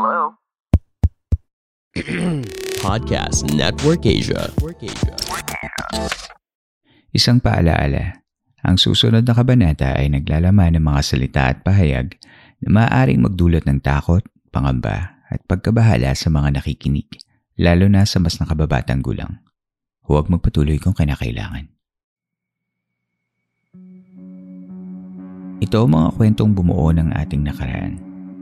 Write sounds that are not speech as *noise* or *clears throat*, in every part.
Hello? *clears throat* Podcast Network Asia. Isang paalaala, ang susunod na kabanata ay naglalaman ng mga salita at pahayag na maaaring magdulot ng takot, pangamba at pagkabahala sa mga nakikinig, lalo na sa mas nakababatang gulang. Huwag magpatuloy kung kinakailangan. Ito ang mga kwentong bumuo ng ating nakaraan.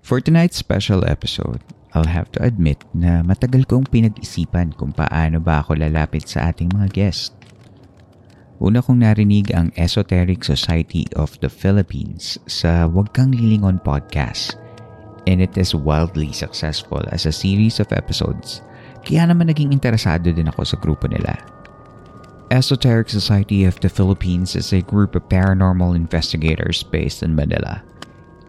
For tonight's special episode, I'll have to admit na matagal kong pinag-isipan kung paano ba ako lalapit sa ating mga guest. Una kong narinig ang Esoteric Society of the Philippines sa Wag Kang Lilingon podcast and it is wildly successful as a series of episodes kaya naman naging interesado din ako sa grupo nila. Esoteric Society of the Philippines is a group of paranormal investigators based in Manila.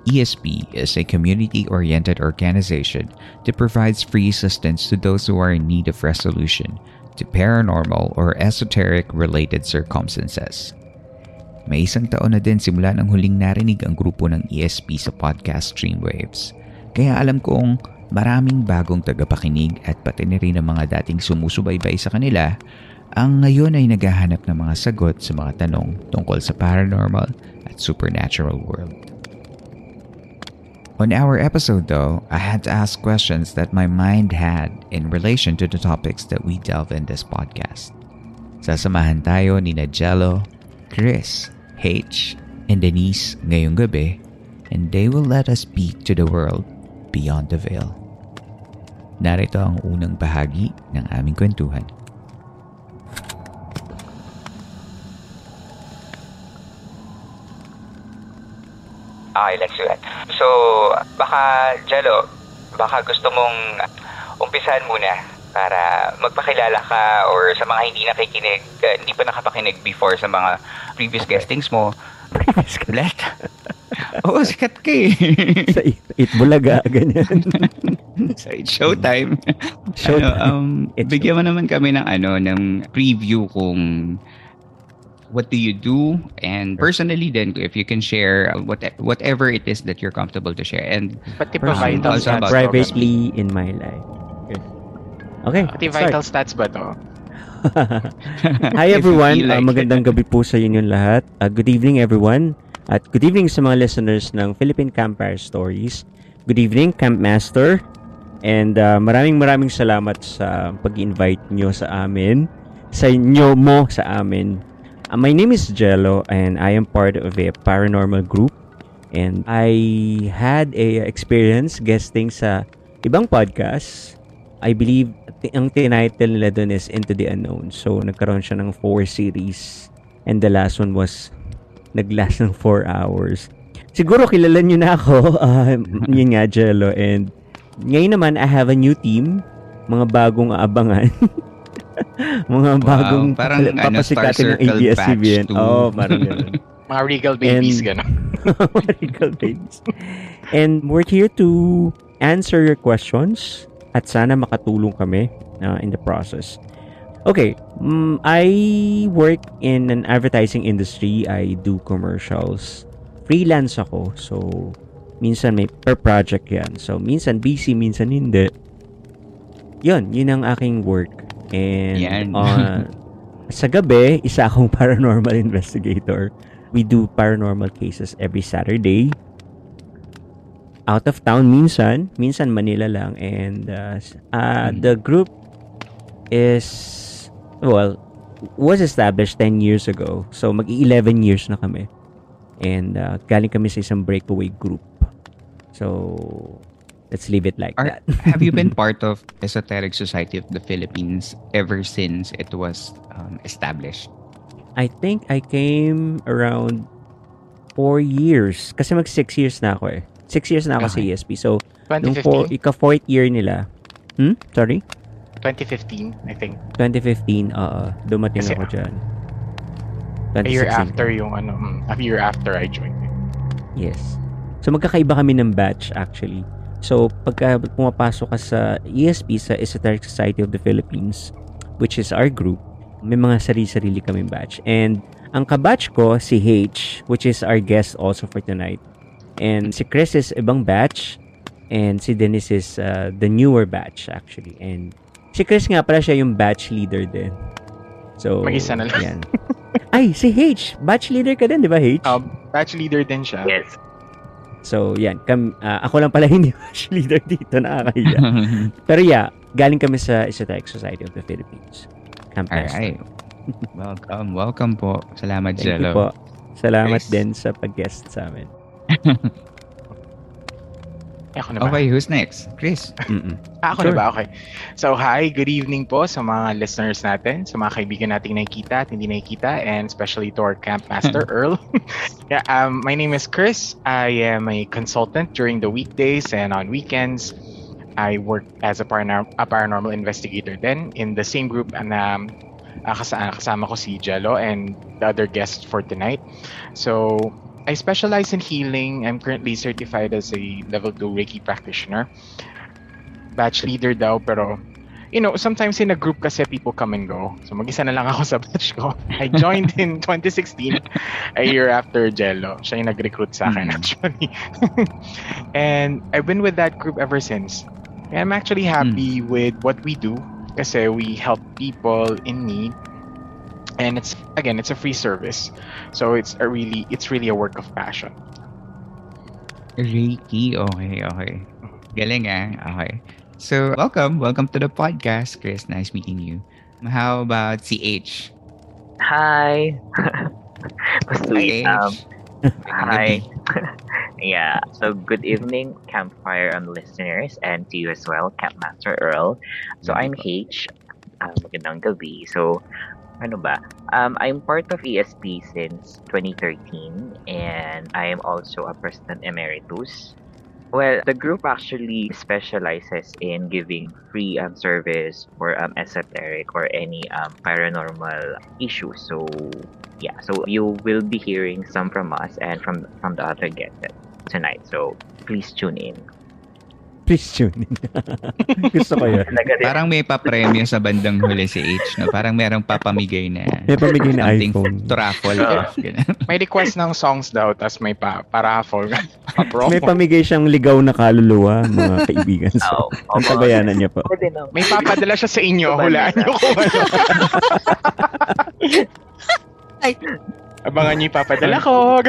ESP is a community-oriented organization that provides free assistance to those who are in need of resolution to paranormal or esoteric-related circumstances. May isang taon na din simula nang huling narinig ang grupo ng ESP sa podcast Streamwaves. Kaya alam kong maraming bagong tagapakinig at pati na rin ang mga dating sumusubaybay sa kanila ang ngayon ay naghahanap ng mga sagot sa mga tanong tungkol sa paranormal at supernatural world. On our episode though, I had to ask questions that my mind had in relation to the topics that we delve in this podcast. Sasamahan tayo ni Jello, Chris, H, and Denise ngayong gabi and they will let us speak to the world beyond the veil. Narito ang unang bahagi ng aming kwentuhan. Okay, let's do that. So, baka, Jello, baka gusto mong umpisahan muna para magpakilala ka or sa mga hindi nakikinig, uh, hindi pa nakapakinig before sa mga previous guestings mo. *laughs* Previous Let. Oo, sikat ka *laughs* eh. sa It, it Bulaga, *laughs* ganyan. sa It's Showtime. Showtime. Ano, um, It's bigyan mo naman kami ng ano, ng preview kung what do you do and personally then if you can share what whatever it is that you're comfortable to share and Pati pa vital stats. about Privately in my life. Okay, Pati start. vital stats ba to? *laughs* Hi everyone, Ah, like magandang *laughs* gabi po sa inyong lahat. Ah, good evening everyone. At good evening sa mga listeners ng Philippine Campfire Stories. Good evening, Camp Master. And ah, maraming maraming salamat sa pag-invite nyo sa amin. Sa inyo mo sa amin. Ah, my name is Jello and I am part of a paranormal group. And I had a experience guesting sa ibang podcast. I believe ti- ang tinitle nila dun is Into the Unknown. So, nagkaroon siya ng four series. And the last one was naglast ng four hours. Siguro kilala nyo na ako. Uh, *laughs* yun nga, Jello. And ngayon naman, I have a new team. Mga bagong aabangan. *laughs* *laughs* mga bagong parang ano, papasikatin Star ng Circle ABS-CBN. Oo, oh, parang ganun. *laughs* Mga regal babies, And- gano'n. *laughs* Medical babies. And we're here to answer your questions at sana makatulong kami uh, in the process. Okay, mm, I work in an advertising industry. I do commercials. Freelance ako. So, minsan may per project yan. So, minsan busy, minsan hindi. Yun, yun ang aking work. And Yan. uh, *laughs* sa gabi, isa akong *laughs* paranormal investigator. We do paranormal cases every Saturday. Out of town minsan, minsan Manila lang and uh, uh, Mm. the group is well was established 10 years ago. So mag-11 years na kami. And uh, galing kami sa isang breakaway group. So let's leave it like Are, that. *laughs* have you been *laughs* part of Esoteric Society of the Philippines ever since it was um, established? I think I came around four years. Kasi mag six years na ako eh. Six years na ako sa Okay. ESP. So, nung four, 2015? ika fourth year nila. Hmm? Sorry? 2015, I think. 2015, oo. Dumating Kasi, ako dyan. A year 2016. after yung ano, mm, a year after I joined. Yes. So, magkakaiba kami ng batch actually. So, pagka pumapasok ka sa ESP, sa Esoteric Society of the Philippines, which is our group, may mga sarili-sarili kaming batch. And ang kabatch ko, si H, which is our guest also for tonight. And si Chris is ibang batch. And si Dennis is uh, the newer batch actually. And si Chris nga pala siya yung batch leader din. So, Mag-isa na lang. yan. Ay, si H! Batch leader ka din, di ba H? Um, batch leader din siya. Yes. So, yan. Kam, ah, ako lang pala *laughs* hindi batch leader dito. Nakakahiya. *laughs* Pero yeah, galing kami sa Esoteric Society of the Philippines. Camp. Alright. Welcome. Welcome po. Salamat, Thank Jello. po. Salamat Chris. din sa pag-guest sa amin. *laughs* Ako na ba? Okay, who's next? Chris. Mm-mm. Ah, ako Sure. na ba? Okay. So, hi, good evening po sa mga listeners natin, sa mga kaibigan nating nakikita at hindi nakikita, and especially to our camp master, *laughs* Earl. *laughs* yeah, um, my name is Chris. I am a consultant during the weekdays and on weekends. I work as a, paranorm- a paranormal investigator then in the same group na um, ah, kasa- kasama ko si Jello and the other guest for tonight. So, I specialize in healing. I'm currently certified as a level 2 Reiki practitioner. Batch leader daw, pero you know, sometimes in a group kasi people come and go. So mag-isa na lang ako *laughs* sa batch ko. I joined in *laughs* 2016, a year after Jello. Siya yung nag-recruit sa akin Mm. actually. *laughs* and I've been with that group ever since. And I'm actually happy with what we do kasi we help people in need and it's again it's a free service so it's a really it's really a work of passion Reiki. Okay, okay. Galing ah. Okay. So, welcome. Welcome to the podcast, Chris. Nice meeting you. How about CH? Hi. *laughs* Hi, Sweet. Um, hi. *laughs* yeah. So good evening, campfire um, listeners, and to you as well, Campmaster Earl. So I'm H. Um, magandang gabi. So, ano ba? Um, I'm part of ESP since 2013, and I am also a president emeritus. Well, the group actually specializes in giving free um, service for um, esoteric or any um, paranormal issues. So, yeah, so you will be hearing some from us and from from the other guests tonight. So, please tune in. Please tune in. *laughs* Gusto ko yun. Parang may papremyo sa bandang huli si H, no? Parang merong papamigay na May pamigay na iPhone. to raffle. May request ng songs daw tas may pa paraffle pa-promo. May pamigay siyang ligaw na kaluluwa, mga *laughs* kaibigan. So, Oo. ang tabayanan niya po. May papadala siya sa inyo hulaan niyo kung ano *laughs* Ay. abangan niyo yung papadala ko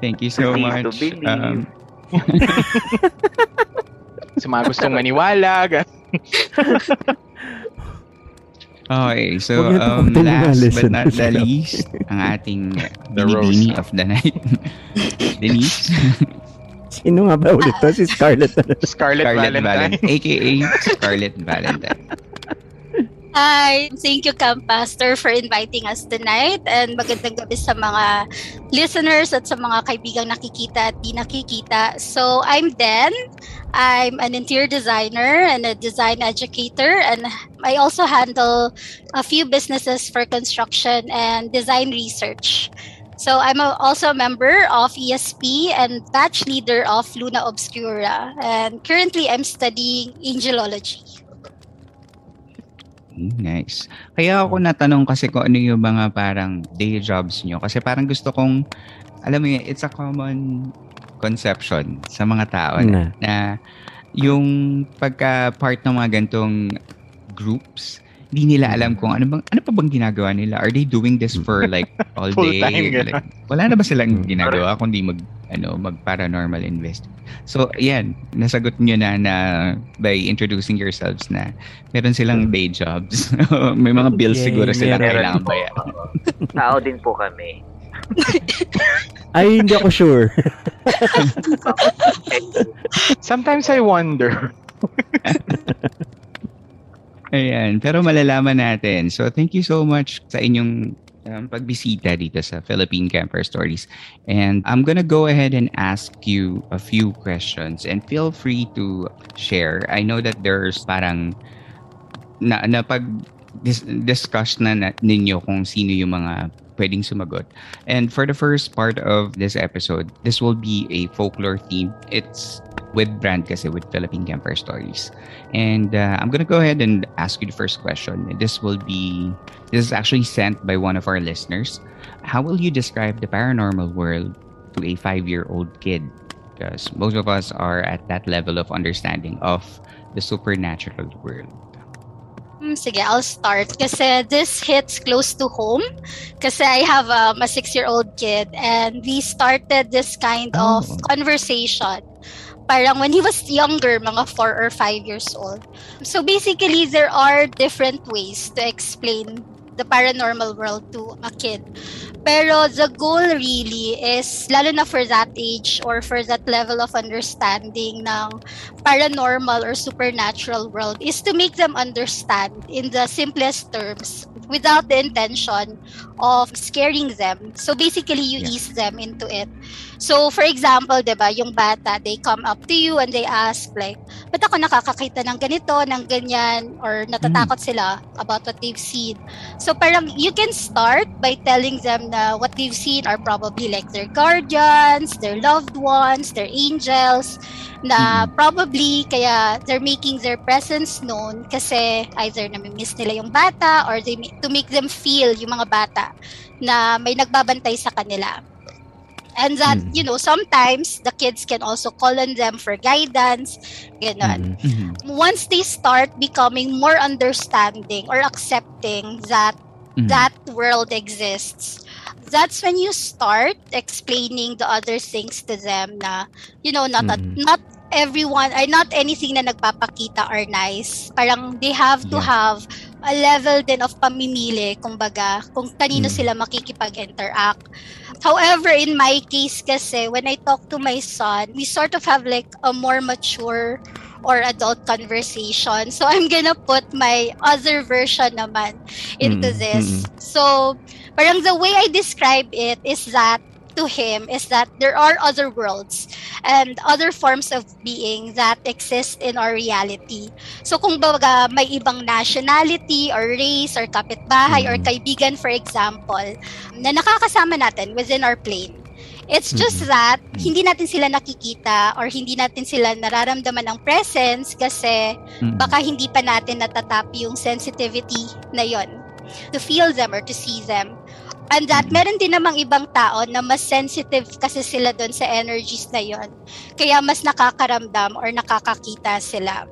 Thank you so much. Um, *laughs* sa mga gustong maniwala *laughs* okay, so um, last but not the least, ang ating *laughs* The binibini roast. of the night. Denise, Sino nga ba ulit to? Si Scarlett. Scarlett, Scarlett Valentine. Valentine, aka Scarlett Valentine. Hi! Thank you, Camp Pastor, for inviting us tonight. And magandang gabi sa mga listeners at sa mga kaibigang nakikita at di nakikita. So, I'm Den. I'm an interior designer and a design educator. And I also handle a few businesses for construction and design research. So, I'm also a member of ESP and batch leader of Luna Obscura. And currently, I'm studying angelology. Nice. Kaya ako natanong kasi kung ano yung mga parang day jobs nyo. Kasi parang gusto kong, alam mo yun, it's a common conception sa mga tao na, Na. yung pagka part ng mga gantong groups, hindi nila alam kung ano bang ano pa bang ginagawa nila. Are they doing this for like all *laughs* Full day? time, Like, wala na ba silang ginagawa kundi mag ano mag paranormal invest. So, ayan, nasagot nyo na na by introducing yourselves na meron silang day jobs. *laughs* May mga bills Yay, siguro sila kailangan bayaran. Tao din po kami. *laughs* Ay, hindi ako sure. *laughs* Sometimes I wonder. Ayan, pero malalaman natin. So, thank you so much sa inyong um, pagbisita dito sa Philippine Camper Stories. And I'm gonna go ahead and ask you a few questions and feel free to share. I know that there's parang na, na pag dis- discuss na, na ninyo kung sino yung mga pwedeng sumagot. And for the first part of this episode, this will be a folklore theme. It's with brand kasi with Philippine Camper Stories. And uh, I'm gonna go ahead and ask you the first question. This will be this is actually sent by one of our listeners. How will you describe the paranormal world to a five-year-old kid? Because most of us are at that level of understanding of the supernatural world. Hmm, Sige, I'll start. Kasi this hits close to home. Kasi I have um, a six-year-old kid and we started this kind of Oh. conversation parang when he was younger, mga four or five years old. So basically, there are different ways to explain the paranormal world to a kid. Pero the goal really is, lalo na for that age or for that level of understanding ng paranormal or supernatural world, is to make them understand in the simplest terms without the intention of scaring them. So basically, you Yeah. ease them into it. So for example, 'di ba, yung bata, they come up to you and they ask like, "Ba't ako nakakakita ng ganito, ng ganyan?" or natatakot sila about what they've seen. So parang you can start by telling them na what they've seen are probably like their guardians, their loved ones, their angels, na probably kaya they're making their presence known kasi either nami-miss nila yung bata or they to make them feel yung mga bata na may nagbabantay sa kanila. And that, Mm. you know, sometimes the kids can also call on them for guidance, ganon. Mhm. Once they start becoming more understanding or accepting that Mhm. that world exists, that's when you start explaining the other things to them na, you know, not a- Mhm. not everyone or not anything na nagpapakita are nice. Parang they have to Yeah. have a level din of pamimili, kumbaga, kung kanino Mm. sila makikipag-interact. However, in my case kasi, when I talk to my son, we sort of have like a more mature or adult conversation. So I'm gonna put my other version naman into Mm, this. mm. So, parang the way I describe it is that to him is that there are other worlds and other forms of being that exist in our reality. So kung baga may ibang nationality or race or kapitbahay or Mhm. kaibigan for example na nakakasama natin within our plane. It's just Mhm. that hindi natin sila nakikita or hindi natin sila nararamdaman ng presence kasi Mhm. baka hindi pa natin natatap yung sensitivity na yon to feel them or to see them. And that meron din namang ibang tao na mas sensitive kasi sila doon sa energies na yon. Kaya mas nakakaramdam or nakakakita sila.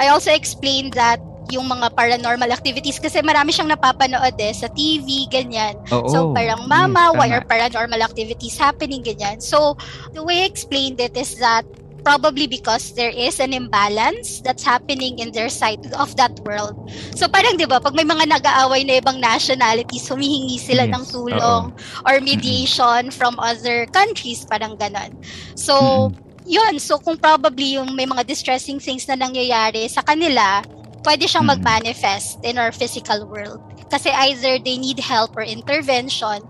I also explained that yung mga paranormal activities kasi marami siyang napapanood eh sa TV, ganyan. Oo. So parang Mm, mama, why tama. are paranormal activities happening ganyan? So the way I explained it is that probably because there is an imbalance that's happening in their side of that world. So parang 'di ba, pag may mga nag-aaway na ibang nationalities, humihingi sila Yes, ng tulong or mediation from other countries, parang ganon. So yun, so kung probably yung may mga distressing things na nangyayari sa kanila, pwede siyang Mm. mag-manifest in our physical world. Kasi either they need help or intervention,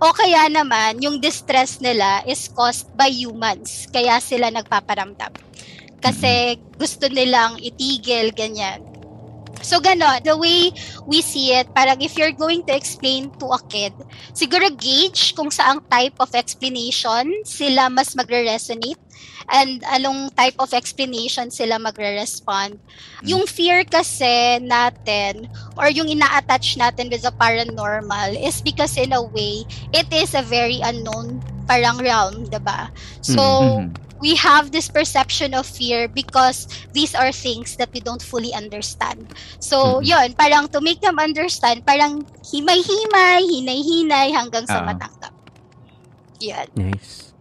o kaya naman, yung distress nila is caused by humans. Kaya sila nagpaparamdam. Kasi gusto nilang itigil, ganyan. So, gano'n. The way we see it, parang if you're going to explain to a kid, siguro gauge kung saang type of explanation sila mas magre-resonate and anong type of explanation sila magre-respond. Yung fear kasi natin or yung ina-attach natin with the paranormal is because in a way, it is a very unknown parang realm, ba? So, Mhm. We have this perception of fear because these are things that we don't fully understand. So, Mm-mm. yun, parang to make them understand, parang himay-himay, hinay-hinay hanggang sa Oo. matanggap. Yan. Nice.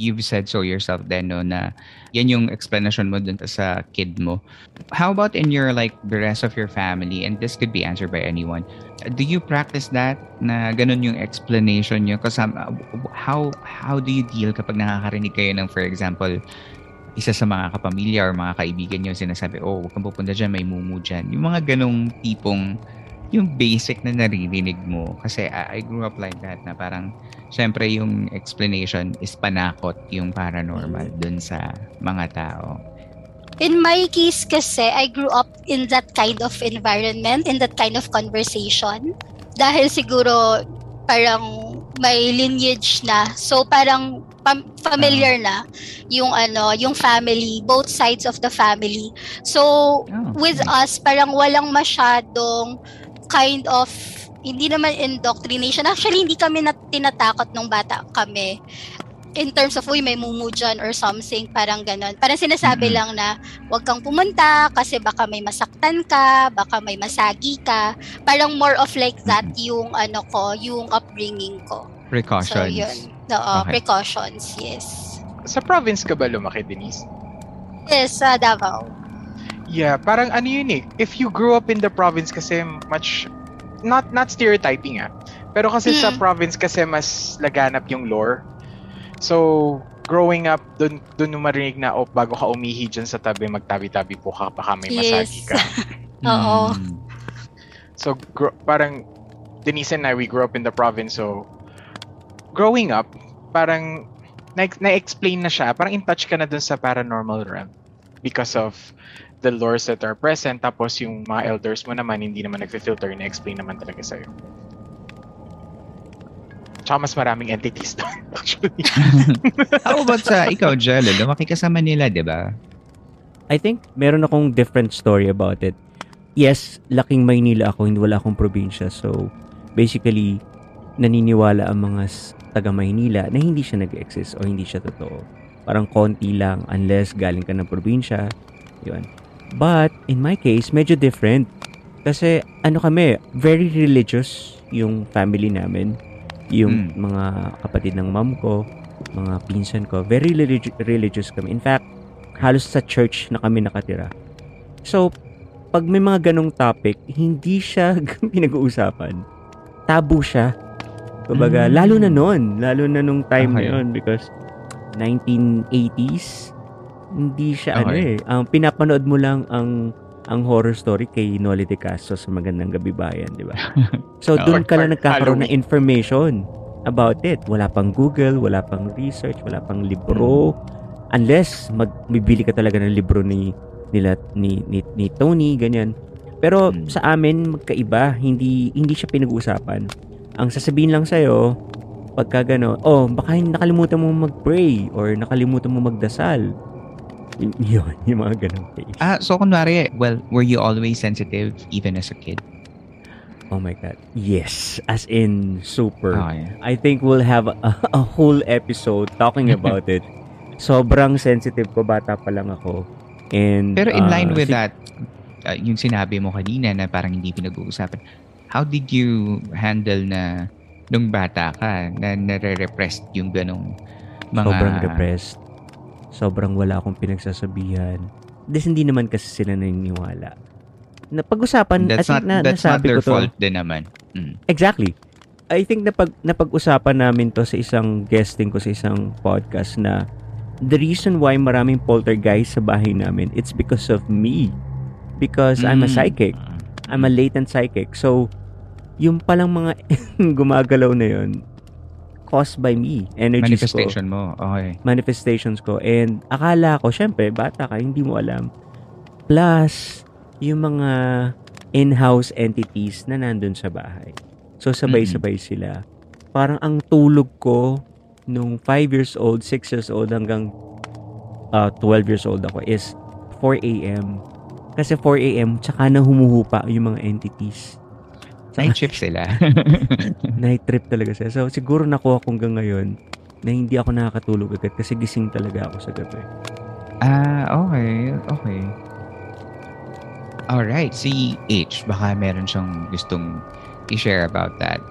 You've said so yourself then, no, na yan yung explanation mo dun sa kid mo. How about in your, like, the rest of your family? And this could be answered by anyone. Do you practice that? Na ganun yung explanation nyo? Because um, how, how do you deal kapag nakakarinig kayo ng, for example, isa sa mga kapamilya or mga kaibigan nyo sinasabi, oh, huwag kang pupunta dyan, may mumu dyan. Yung mga ganong tipong, yung basic na naririnig mo. Kasi I, I grew up like that na parang, syempre yung explanation is panakot yung paranormal dun sa mga tao. In my case kasi, I grew up in that kind of environment, in that kind of conversation. Dahil siguro parang may lineage na. So parang pam- familiar na yung ano, yung family, both sides of the family. So with us parang walang masyadong kind of hindi naman indoctrination. Actually, hindi kami na tinatakot nung bata kami in terms of, uy, may mumu dyan or something, parang ganon. Parang sinasabi Mm-mm. lang na, huwag kang pumunta kasi baka may masaktan ka, baka may masagi ka. Parang more of like that yung ano ko, yung upbringing ko. Precautions. So, yun. Oo, Okay. precautions, yes. Sa province ka ba lumaki, Denise? Yes, sa Davao. Yeah, parang ano yun eh. If you grew up in the province kasi much not not stereotyping ah. Pero kasi sa Mm. province kasi mas laganap yung lore. So, growing up, dun, dun marinig na, oh, bago ka umihi dyan sa tabi, magtabi-tabi po ka, baka may masagi Yes. ka. *laughs* Oo. Mm. So, gro- parang, Denise and I, we grew up in the province, so, growing up, parang, na- na-explain na siya, parang in touch ka na dun sa paranormal realm because of the lores that are present, tapos yung mga elders mo naman, hindi naman nag-filter, na-explain naman talaga sa'yo. Tsaka mas maraming entities doon, *laughs* actually. *laughs* How about sa ikaw, Jello? Lumaki ka sa Manila, di ba? I think meron akong different story about it. Yes, laking Maynila ako, hindi wala akong probinsya. So, basically, naniniwala ang mga taga Maynila na hindi siya nag-exist o hindi siya totoo. Parang konti lang unless galing ka ng probinsya. Yun. But, in my case, medyo different. Kasi, ano kami, very religious yung family namin. Yung mga kapatid ng mom ko, mga pinsan ko, very relig- religious kami. In fact, halos sa church na kami nakatira. So, pag may mga ganong topic, hindi siya *laughs* pinag-uusapan. Tabu siya. Kumbaga, Mm. lalo na noon, lalo na nung time na Okay. yun because 1980s, hindi siya ano Okay. eh. Ang pinapanood mo lang ang ang horror story kay Noli De Castro sa Magandang Gabi Bayan, di ba? *laughs* So, Oo. doon ka lang nagkakaroon ng information about it. Wala pang Google, wala pang research, wala pang libro. Unless magbibili ka talaga ng libro ni nila ni, ni, ni Tony, ganyan. Pero Hmm. sa amin magkaiba, hindi hindi siya pinag-uusapan. Ang sasabihin lang sa'yo, pagka gano, oh, baka nakalimutan mo mag-pray or nakalimutan mo magdasal. Yun, *laughs* yung mga ganong case. Ah, so kunwari, well, were you always sensitive even as a kid? Oh my God. Yes. As in, super. Okay. I think we'll have a, *laughs* a whole episode talking *laughs* about it. Sobrang sensitive ko, bata pa lang ako. And, Pero in uh, line with si- that, uh, yung sinabi mo kanina na parang hindi pinag-uusapan, how did you handle na nung bata ka na nare-repressed yung ganong mga... Sobrang depressed. Sobrang wala akong pinagsasabihan. This hindi naman kasi sila naniniwala. Na pag-usapan, I That's think not, na, that's not nasabi their ko to. fault din naman. Mm. Exactly. I think na pag napag-usapan namin to sa isang guesting ko sa isang podcast na the reason why maraming poltergeist sa bahay namin, it's because of me. Because I'm a Mm. psychic. I'm a latent psychic. So, yung palang mga *laughs* gumagalaw na yun, caused by me. Energies Manifestation ko. mo. Okay. Manifestations ko. And akala ko, syempre, bata ka, hindi mo alam. Plus, yung mga in-house entities na nandun sa bahay. So, sabay-sabay sila. Parang ang tulog ko nung 5 years old, 6 years old hanggang uh, 12 years old ako is 4 a.m. Kasi 4 a.m. tsaka na humuhupa yung mga entities. Night shift sila. *laughs* Night trip talaga siya. So, siguro nakuha ko hanggang ngayon. na hindi ako nakakatulog agad kasi gising talaga ako sa gabi. Ah, okay. Okay. Alright, si H, baka meron siyang gustong i-share about that.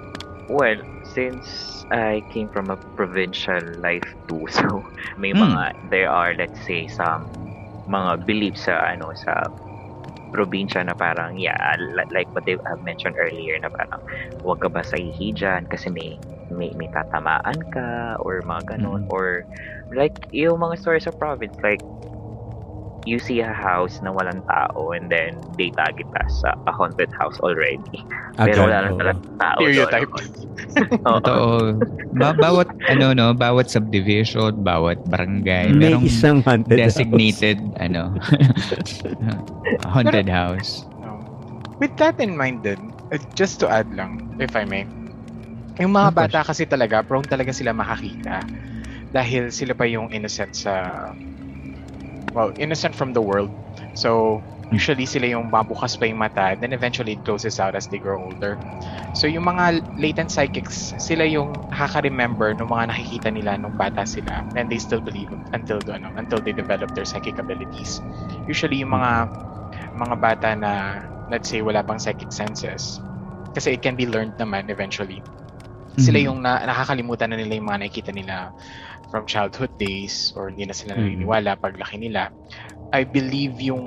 Well, since I came from a provincial life too, *laughs* so may Hmm. mga, there are, let's say, some mga beliefs sa, ano, sa probinsya na parang, yeah, li- like what they have mentioned earlier na parang, huwag ka ba sa dyan kasi may, may, may tatamaan ka or mga ganon. Mm. Or, like, yung mga stories sa province, like, you see a house na walang tao and then they tag it as a, a haunted house already. Pero Agad, wala na oo. talagang tao Stereotype. *laughs* Totoo. Ba- bawat, ano, no, bawat subdivision, bawat barangay, May merong isang haunted designated, ano, *laughs* haunted house. No. With that in mind din, uh, just to add lang, if I may, yung mga bata kasi talaga, prone talaga sila makakita. Dahil sila pa yung innocent sa, well, innocent from the world. So, usually sila yung mabukas pa yung mata, then eventually it closes out as they grow older. So, yung mga latent psychics, sila yung nakaka-remember ng mga nakikita nila nung bata sila and they still believe until ano, until they develop their psychic abilities. Usually yung mga mga bata na let's say wala pang psychic senses kasi it can be learned naman eventually. Sila Mhm. yung na, nakakalimutan na nila yung mga nakikita nila from childhood days or hindi na sila Mhm. naniniwala paglaki nila. I believe yung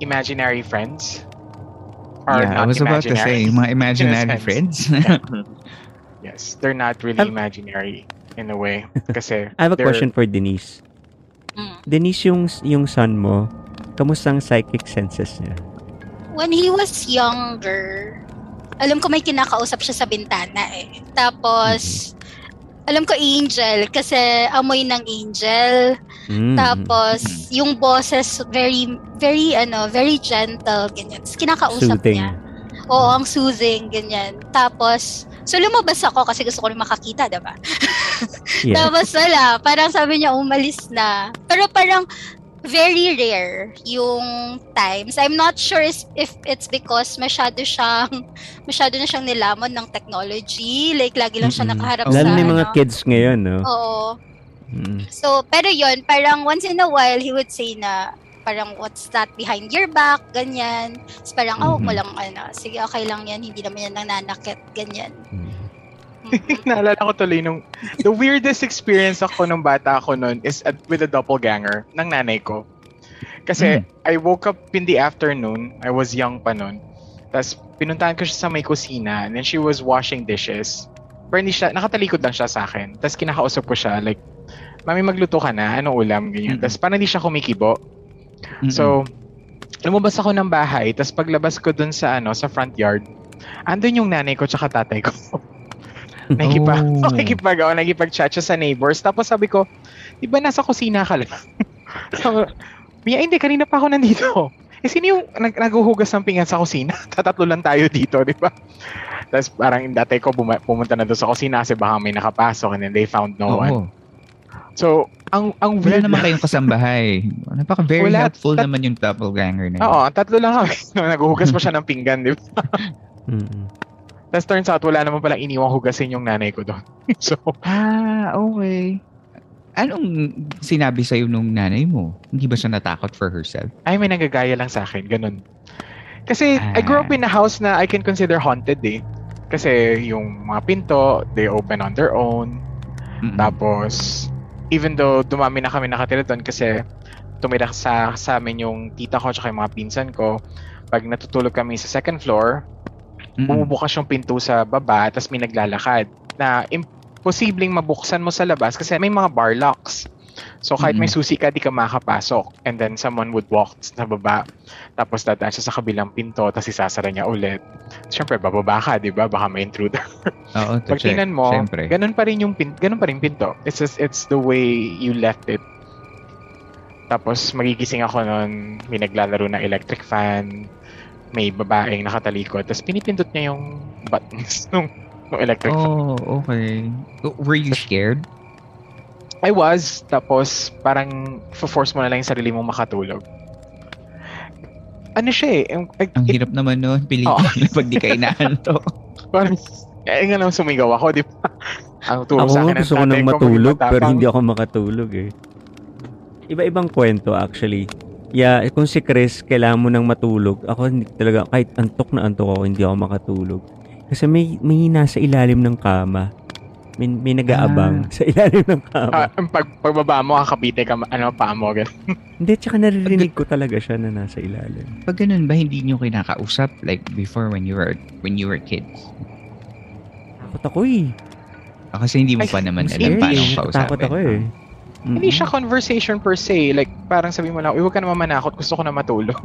imaginary friends are yeah, I not was about to say, imaginary. mga imaginary sense. friends. *laughs* Yes, they're not really Have- imaginary in a way kasi *laughs* I have a they're- question for Denise. Mm. Denise, yung, yung son mo, kamusta ang psychic senses niya? When he was younger, alam ko may kinakausap siya sa bintana eh. Tapos, alam ko angel kasi amoy ng angel. Mm. Tapos, yung boses very, very, ano, very gentle, ganyan. Tapos, kinakausap Soothing. niya. Oo, ang soothing, ganyan. Tapos, so lumabas ako kasi gusto ko rin makakita, diba? *laughs* Yeah. Tapos wala, parang sabi niya umalis na. Pero parang very rare yung times. I'm not sure is- if it's because masyado siyang *laughs* masyado na siyang nilamon ng technology. Like lagi lang siya nakaharap Lalo sa na yung mga ano. kids ngayon, no? Oo. Mm. So, pero yon parang once in a while, he would say na, parang what's that behind your back, ganyan. Tapos parang, oh, Mhm. mo lang, ano, sige, okay lang yan, hindi naman yan nananakit, ganyan. Mm. *laughs* Naalala ko tuloy nung the weirdest experience ako nung bata ako noon is at, with a doppelganger ng nanay ko. Kasi I woke up in the afternoon, I was young pa noon. Tapos pinuntahan ko siya sa may kusina and then she was washing dishes. Pero hindi siya, nakatalikod lang siya sa akin. Tapos kinakausap ko siya like, Mami, magluto ka na? Anong ulam? Ganyan. Tapos parang hindi siya kumikibo. So, lumabas ako ng bahay, tapos paglabas ko dun sa ano sa front yard, andun yung nanay ko tsaka tatay ko. *laughs* nakikipag, Oh. *laughs* nakikipag, oh, nakikipag-chat siya sa neighbors. Tapos sabi ko, di ba nasa kusina ka lang? *laughs* Sabi, Mia, hindi, kanina pa ako nandito. *laughs* Eh, sino yung nag naghuhugas ng pinggan sa kusina? Tatatlo lang tayo dito, di ba? Tapos parang yung tatay ko buma- pumunta na doon sa kusina kasi baka may nakapasok and then they found no one. Oo. So, ang ang Wala weird naman lang- kayong kasambahay. Napaka very Wala. helpful Tat- naman yung doppelganger na yun. Oo, tatlo lang kami. Naghuhugas pa siya ng pinggan, di ba? Mm-mm. Tapos turns out, wala naman palang iniwang hugasin yung nanay ko doon. *laughs* so, Ah, okay. Anong sinabi sa'yo nung nanay mo? Hindi ba siya natakot for herself? ay, may nagagaya lang sa akin. Ganun. Kasi I grew up Ah. in a house na I can consider haunted eh. Kasi yung mga pinto, they open on their own. Mm-mm. Tapos, even though dumami na kami nakatira doon kasi tumira sa, sa amin yung tita ko at yung mga pinsan ko, pag natutulog kami sa second floor, Mm-mm. bumubukas yung pinto sa baba tapos may naglalakad na imposibleng mabuksan mo sa labas kasi may mga bar locks. So kahit may Mm. susi ka, di ka makakapasok. And then someone would walk sa baba. Tapos dadaan siya sa kabilang pinto, tapos isasara niya ulit. Siyempre, bababa ka, di ba? Baka may intruder. *laughs* Oo, Pag check. tingnan mo, Siyempre. ganun pa rin yung pin, ganun pa rin pinto. It's just, it's the way you left it. Tapos magigising ako noon, may naglalaro ng electric fan, may babaeng nakatalikod, tapos pinipindot niya yung buttons *laughs* ng, ng electric fan. Oh, okay. Were you scared? I was, tapos parang force mo na lang yung sarili mong makatulog. Ano siya eh, Ang it- hirap naman nun. Pilitin Oo. pag di ka inaantok. *laughs* parang, eh nga lang sumigaw ako, di ba? *laughs* Ang turo Ako sa akin ng gusto ko nang matulog pero hindi ako makatulog eh. Iba-ibang kwento actually. Yeah, kung si Chris, kailangan mo nang matulog. Ako hindi talaga, kahit antok na antok ako, hindi ako makatulog. Kasi may, may nasa ilalim ng kama. May, may nag-aabang *laughs* sa ilalim ng Ah, kama. ang pag, pagbaba mo, kakapite ka, ano, paa mo. *laughs* Hindi, tsaka naririnig ko talaga siya na nasa ilalim. Pag ganun ba, hindi nyo kinakausap like before when you were when you were kids? Takot ako eh. Ah, kasi hindi mo Ay, pa naman alam paano kausapin. Takot ako eh. Hindi Mm-mm. siya conversation per se. Like, parang sabi mo lang, "Uy, huwag ka naman manakot, gusto ko na matulog.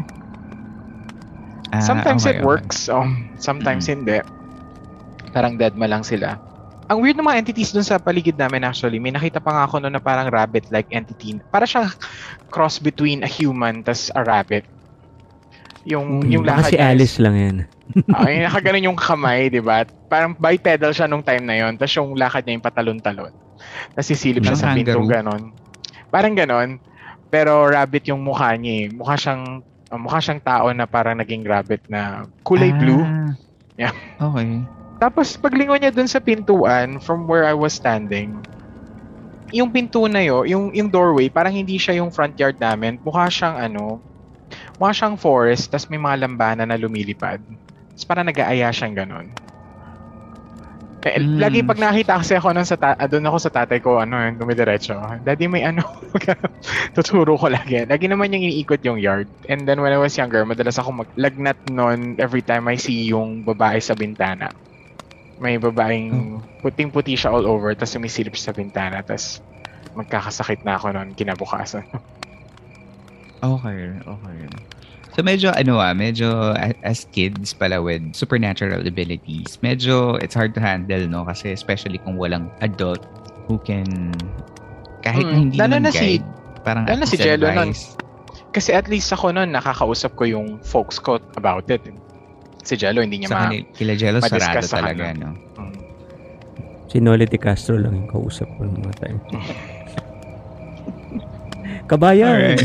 Ah, *laughs* sometimes okay, it okay. works, um, sometimes hindi. Parang dead ma lang sila. Ang weird ng mga entities dun sa paligid namin actually, may nakita pa nga ako noon na parang rabbit-like entity. Para siyang cross between a human tas a rabbit. Yung, yung Baka lakad si Alice lang yan. Ay, *laughs* nakaganon yung kamay, di ba? Parang bipedal siya nung time na yon. Tapos yung lakad niya yung patalon-talon. Tapos sisilip siya sa kangaroo. ganon. Parang ganon. Pero rabbit yung mukha niya eh. Mukha siyang, uh, mukha siyang tao na parang naging rabbit na kulay blue. Ah, Yeah. Okay. Tapos paglingon niya dun sa pintuan from where I was standing, yung pinto na yo, yung yung doorway, parang hindi siya yung front yard namin. Mukha siyang ano, mukha siyang forest, tas may mga lambana na lumilipad. Tapos parang nag-aaya siyang ganun. Eh, Mm. Lagi pag nakita kasi ako nun sa ta- ah, doon ako sa tatay ko, ano, yun, dumidiretso. Daddy, may ano, *laughs* tuturo ko lagi. Lagi naman yung iniikot yung yard. And then when I was younger, madalas ako maglagnat nun every time I see yung babae sa bintana. May babaeng puting-puti siya all over, tapos sumisilip sa bintana, tapos magkakasakit na ako nun kinabukasan. *laughs* Okay, okay. So medyo ano ah, medyo as kids pala with supernatural abilities, medyo it's hard to handle no kasi especially kung walang adult who can kahit na Mm, hindi lalo naman na si- guide, parang lalo na si Jello nun. Kasi at least ako nun, nakakausap ko yung folks ko about it. Si Jello, hindi niya Sa ma... kanil, kila Jello sarado talaga kanya. no. Mm. Si Noli De Castro lang yung kausap ko ng mga time. *laughs* Kabayan! Alright.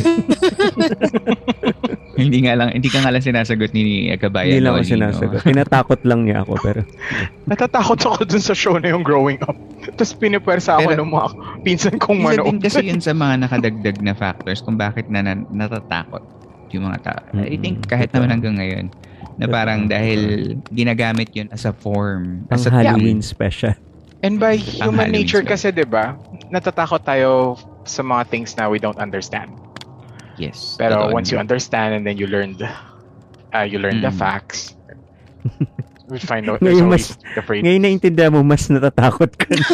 *laughs* hindi nga lang hindi ka nga lang sinasagot ni Kabayan. Hindi lang ako sinasagot. Tinatakot lang niya ako pero Natatakot ako dun sa show na yung growing up. Tapos pinipwersa ako Pero- ng mga pinsan kong Isa manood. din kasi yun sa mga nakadagdag na factors kung bakit na, na natatakot yung mga tao. I Mm-mm, think kahit naman hanggang ngayon na parang dahil ginagamit yun as a form, ang as a Halloween tool. special. And by human nature spell. kasi, di ba? Natatakot tayo sa mga things na we don't understand. Yes. Pero once you naman. understand and then you learn the, uh, you learn the Mm. facts, *laughs* we find out there's Ngayon always mas- the afraid. Ngayon naintindihan mo, mas natatakot ka na. *laughs*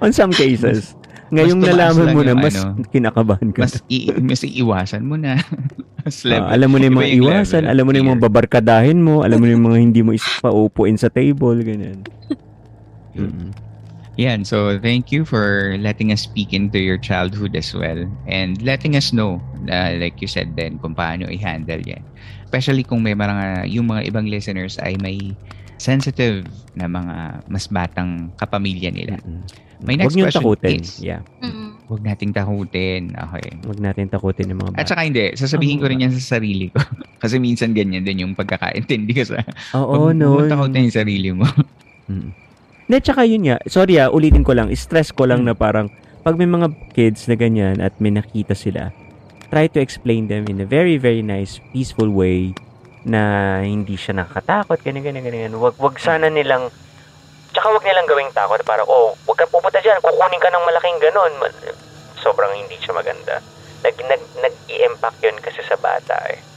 On some cases. Ngayong nalaman mo na, mas ano, kinakabahan ka. mas, i- mas iiwasan mo na. *laughs* mas Ah, level. alam mo na yung mga iwasan, level alam mo na yung mga babarkadahin mo, alam mo na yung mga hindi mo ispaupuin sa table, ganyan. Mm. Yan, so thank you for letting us speak into your childhood as well and letting us know, uh, like you said then, kung paano i-handle yan. Especially kung may mga, yung mga ibang listeners ay may sensitive na mga mas batang kapamilya nila. Mm. Huwag next niyong question takutin. is, Yeah. Mm. huwag nating takutin. Okay. Huwag natin takutin yung mga At bata. saka hindi, sasabihin ko rin yan sa sarili ko. *laughs* Kasi minsan ganyan din yung pagkakaintindi ko sa, Oo, huwag no. mo takutin yung sarili mo. Mm. Hindi, tsaka yun nga. Sorry ah, ulitin ko lang. Stress ko lang Hmm. na parang pag may mga kids na ganyan at may nakita sila, try to explain them in a very, very nice, peaceful way na hindi siya nakakatakot, ganyan, ganyan, ganyan. Wag, wag sana nilang, tsaka wag nilang gawing takot na parang, oh, wag ka pupunta dyan, kukunin ka ng malaking ganon. Sobrang hindi siya maganda. Nag, nag, nag-i-impact yun kasi sa bata eh.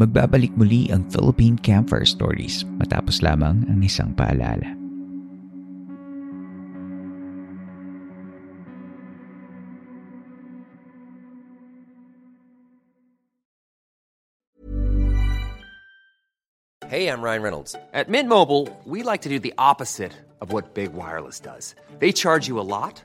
Magbabalik muli ang Philippine Campfire Stories matapos lamang ang isang paalala. Hey, I'm Ryan Reynolds. At Mint Mobile, we like to do the opposite of what Big Wireless does. They charge you a lot,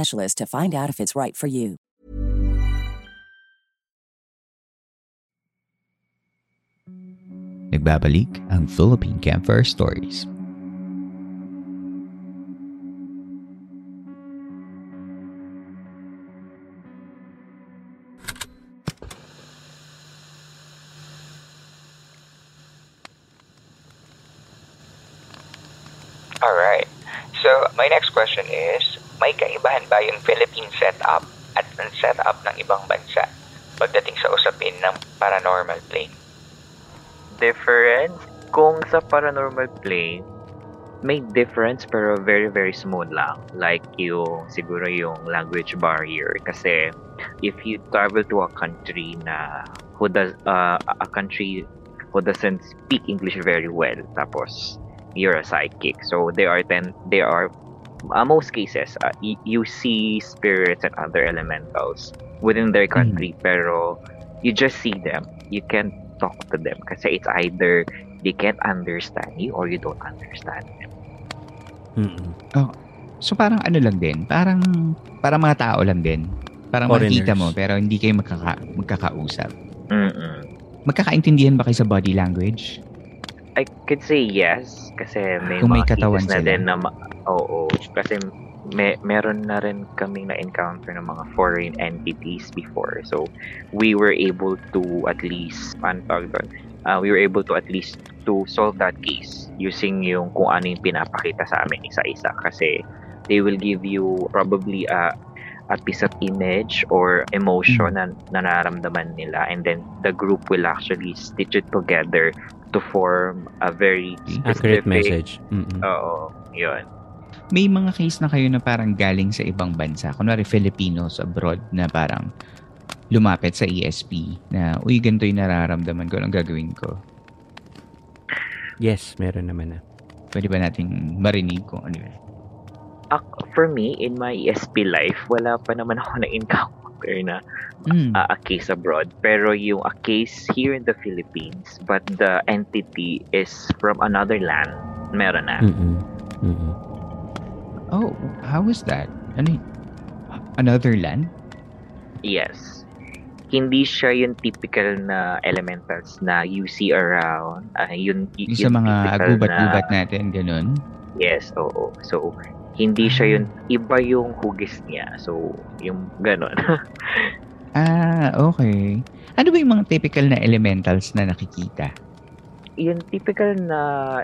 to find out if it's right for you. Nagbabalik ang Philippine Campfire Stories. Alright. So, my next question is, may kaibahan ba yung Philippine setup at ang setup ng ibang bansa pagdating sa usapin ng paranormal plane? Different? Kung sa paranormal plane, may difference pero very very smooth lang. Like yung siguro yung language barrier kasi if you travel to a country na who does uh, a country who doesn't speak English very well tapos you're a psychic. So there are ten there are uh, most cases uh, y- you see spirits and other elementals within their country pero you just see them. You can't talk to them kasi it's either they can't understand you or you don't understand them. Oh. So parang ano lang din, parang parang mga tao lang din. Parang Foreigners. makikita mo pero hindi kayo magkaka, magkakausap. Mm-mm. Magkakaintindihan ba kayo sa body language? I could say yes kasi may Kung may mga katawan cases na sila. din na ma- oo kasi may meron na rin kaming na encounter ng mga foreign entities before so we were able to at least ano doon? Uh, we were able to at least to solve that case using yung kung ano yung pinapakita sa amin isa-isa kasi they will give you probably a a piece of image or emotion na, na nararamdaman nila and then the group will actually stitch it together to form a very Accurate specific message. Mm-mm. Oo, yun. May mga case na kayo na parang galing sa ibang bansa. Kunwari Filipinos abroad na parang lumapit sa ESP na, uy, ganito yung nararamdaman ko, anong gagawin ko? Yes, meron naman na. Pwede ba nating marinig kung ano yun? For me, in my ESP life, wala pa naman ako na-encounter na Mm. uh, a case abroad. Pero yung a case here in the Philippines, but the entity is from another land, meron na. Mm-mm. Mm-mm. Oh, how is that? Ano yun? Another land? Yes. Hindi siya yung typical na elementals na you see around. Ah, yun, y- Yung sa mga typical gubat-gubat na- natin, ganun? Yes, oo. So, hindi siya yun, iba yung hugis niya. So, yung ganon. *laughs* Ah, okay. Ano ba yung mga typical na elementals na nakikita? yung typical na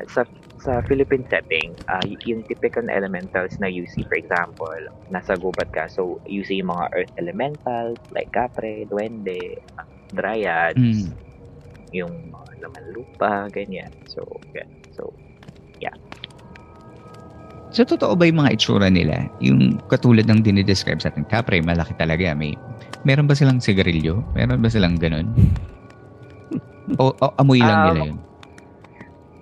sa sa Philippine setting, ah, y- yung typical na elementals na you see, for example, nasa gubat ka, so you see yung mga earth elementals like kapre, duwende, ah, dryads, Mm. yung mga laman lupa, ganyan. So, yan. So, yeah. So, totoo ba yung mga itsura nila? Yung katulad ng dinidescribe sa atin, kapre, malaki talaga. May, meron ba silang sigarilyo? Meron ba silang ganun? o, o amoy lang Um, nila yun?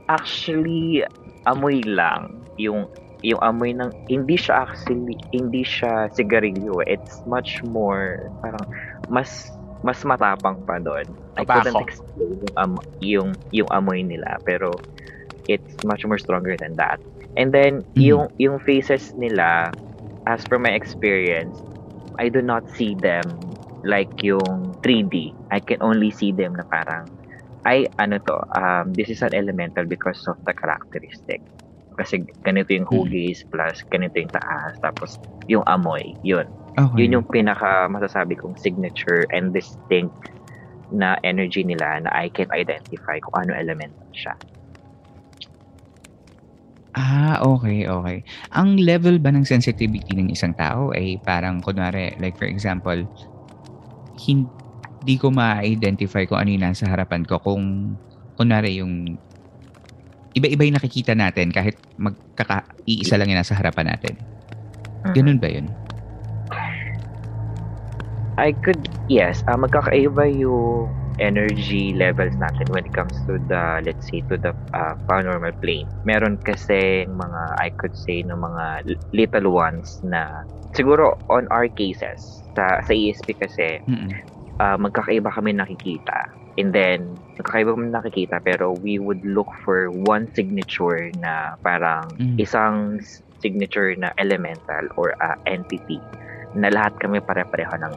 Actually, amoy lang. Yung yung amoy ng hindi siya actually hindi siya sigarilyo it's much more parang mas mas matapang pa doon I Tobacco. couldn't explain yung, am- yung yung amoy nila pero it's much more stronger than that and then Mm. yung yung faces nila as per my experience I do not see them like yung 3D I can only see them na parang ay ano to um this is an elemental because of the characteristic. Kasi ganito yung hugis plus ganito yung taas tapos yung amoy yun. Okay. yun yung pinaka masasabi kong signature and distinct na energy nila na I can identify kung ano elemental siya Ah, okay, okay. Ang level ba ng sensitivity ng isang tao ay parang kunwari, like for example, hindi ko ma-identify kung ano yung nasa harapan ko kung kunwari yung iba-iba yung nakikita natin kahit magkaka-iisa lang yung nasa harapan natin. Ganun ba yun? I could, yes, uh, magkakaiba yung energy levels natin when it comes to the, let's say, to the uh, paranormal plane. Meron kasi mga, I could say, ng mga little ones na, siguro on our cases, sa, sa ESP kasi, uh, magkakaiba kami nakikita. And then, magkakaiba kami nakikita pero we would look for one signature na parang Mm. isang signature na elemental or uh, entity na lahat kami pare-pareho ng.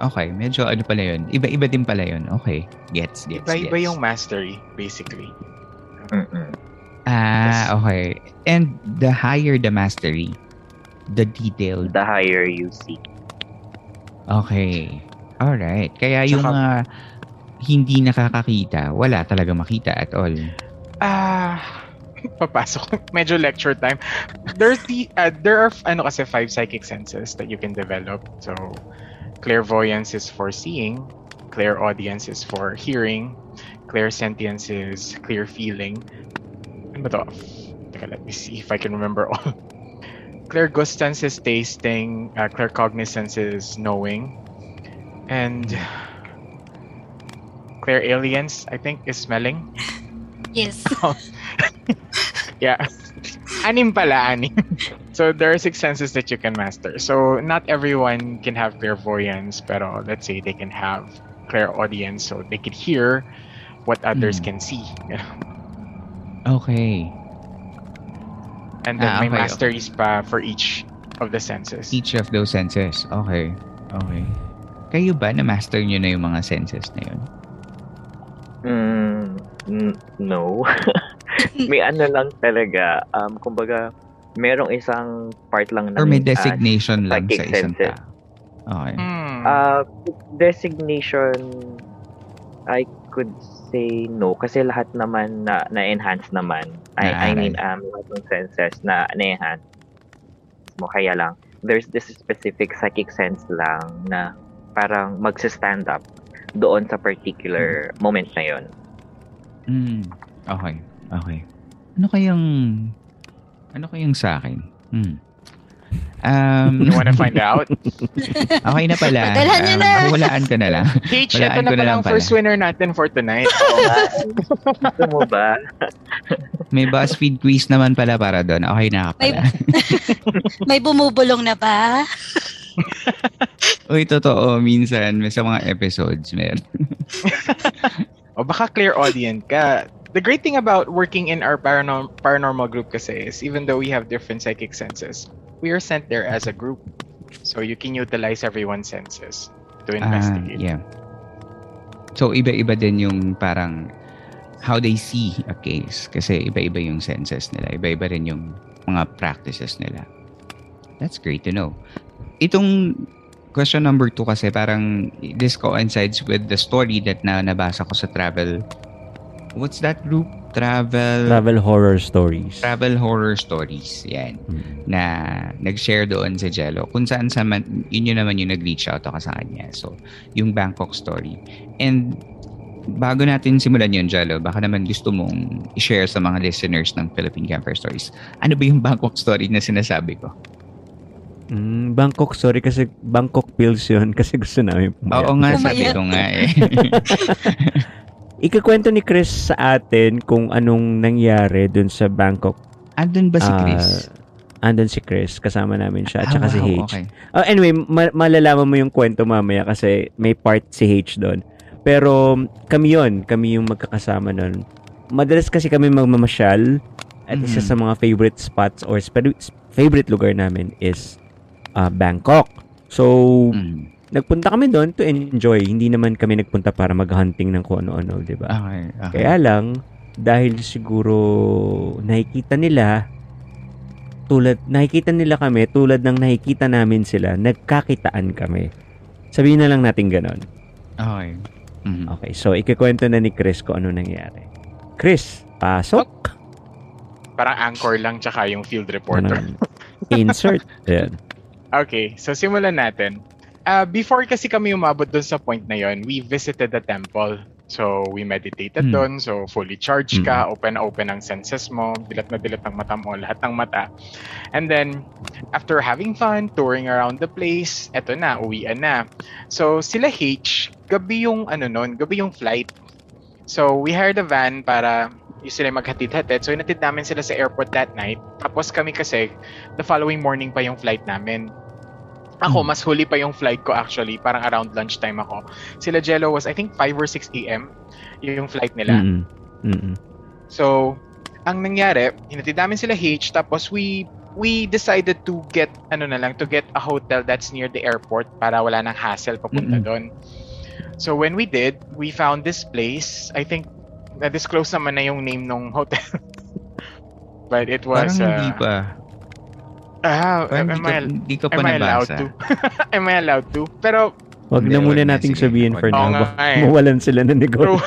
Okay, medyo ano pala yun. Iba-iba din pala yun. Okay, gets, gets, Iba-iba gets. yung mastery, basically. Mm-mm. Ah, okay. And the higher the mastery, the detailed. The higher you see. Okay. Alright. Kaya yung mga hindi nakakakita, wala talaga makita at all. Ah, *laughs* papasok. Medyo lecture time. There's the uh, there are ano kasi five psychic senses that you can develop. So clairvoyance is for seeing, clairaudience is for hearing, clairsentience is clear feeling. Ano ba to? Teka, let me see if I can remember all. *laughs* Clairgustance is tasting, uh, claircognizance is knowing, and clairalience, I think, is smelling. Yes. *laughs* *laughs* Yeah. Anim pala, anim. So there are six senses that you can master. So not everyone can have clairvoyance, but let's say they can have clairaudience, so they can hear what others Hmm. can see. *laughs* Okay. And then Ah, may okay, okay. masteries pa for each of the senses. Each of those senses. Okay. Okay. Kayo ba na-master nyo na yung mga senses na yun? Mm, n- no. *laughs* may ano lang talaga. Um, kumbaga, merong isang part lang ng Or may uh, designation lang sa psychic isang senses. tao? Okay. Hmm. Uh, designation, I could say no. Kasi lahat naman na, na-enhance naman. I, I mean, um, lahat ng senses na na-enhance mo. Kaya lang, there's this specific psychic sense lang na parang magsa-stand up doon sa particular moment na yon. Mm. Okay. Okay. Ano kayang ano kayang sa akin? Hmm. Um, You wanna find *laughs* out? okay na pala. Padalhan niyo Um, na. Walaan ko na lang. H, Walaan ito na ko pala lang ang first winner natin for tonight. Gusto mo ba? May BuzzFeed quiz naman pala para doon. Okay na ka May, pala. *laughs* may bumubulong na ba? Uy, totoo. Minsan, may sa mga episodes, meron. *laughs* o baka clairaudient ka. The great thing about working in our paranormal paranormal group kasi is even though we have different psychic senses, we are sent there as a group. So you can utilize everyone's senses to Ah, investigate. yeah. So, iba-iba din yung parang how they see a case. Kasi iba-iba yung senses nila. Iba-iba rin yung mga practices nila. That's great to know. Itong question number two kasi parang this coincides with the story that na nabasa ko sa travel. What's that group? Travel... Travel horror stories. Travel horror stories. Yan. Na nag-share doon si Jello. Kung saan sa man, yun yun naman yung nag-reach out ako sa kanya. So, yung Bangkok story. And bago natin simulan yun, Jello, baka naman gusto mong i-share sa mga listeners ng Philippine Camper Stories. Ano ba yung Bangkok story na sinasabi ko? Mm, Bangkok, sorry kasi Bangkok pills yun *laughs* kasi gusto namin pumayat. Oo nga, sabi ko nga eh. *laughs* Ikakwento ni Chris sa atin kung anong nangyari dun sa Bangkok. Andun ba si Ah, Chris? andun si Chris. Kasama namin siya. At saka si wow, H. okay. Oh, anyway, ma- malalaman mo yung kwento mamaya kasi may part si H doon. Pero kami yon Kami yung magkakasama doon. Madalas kasi kami magmamasyal. At isa Mhm. sa mga favorite spots or spe- favorite lugar namin is ah, Bangkok. So, Mm. nagpunta kami doon to enjoy. Hindi naman kami nagpunta para mag-hunting ng kung ano-ano, di ba? Okay, okay. Kaya lang, dahil siguro nakikita nila tulad nakikita nila kami tulad ng nakikita namin sila, nagkakitaan kami. Sabihin na lang natin ganon. Okay. Mhm. Okay, so ikikwento na ni Chris kung ano nangyari. Chris, pasok. Parang anchor lang tsaka yung field reporter. Ano, insert. *laughs* Ayan. Okay, so simulan natin. Uh, before kasi kami umabot doon sa point na yon, we visited the temple. So, we meditated Hmm. doon. So, fully charged ka, open-open ang senses mo, dilat na dilat ang mata mo, lahat ng mata. And then, after having fun, touring around the place, eto na, uwian na. So, sila H, gabi yung, ano nun, gabi yung flight. So, we hired a van para yung sila maghatid-hatid. So, inatid namin sila sa airport that night. Tapos kami kasi, the following morning pa yung flight namin. Ako, mas huli pa yung flight ko actually. Parang around lunchtime ako. Sila Jello was, I think, 5 or 6 a.m. yung flight nila. Mm-mm. Mm-mm. So, ang nangyari, hinatid namin sila H, tapos we we decided to get, ano na lang, to get a hotel that's near the airport para wala nang hassle papunta Mm-mm. doon. So, when we did, we found this place. I think, na-disclose naman na yung name ng hotel. *laughs* But it was... Parang hindi uh, pa. Ah, Parang am, ka, I, hindi ka pa am I allowed nabasa. to? *laughs* am I allowed to? Pero, Wag Hindi, na muna nating sabihin for na. now. Nga eh. mawalan sila ng negosyo.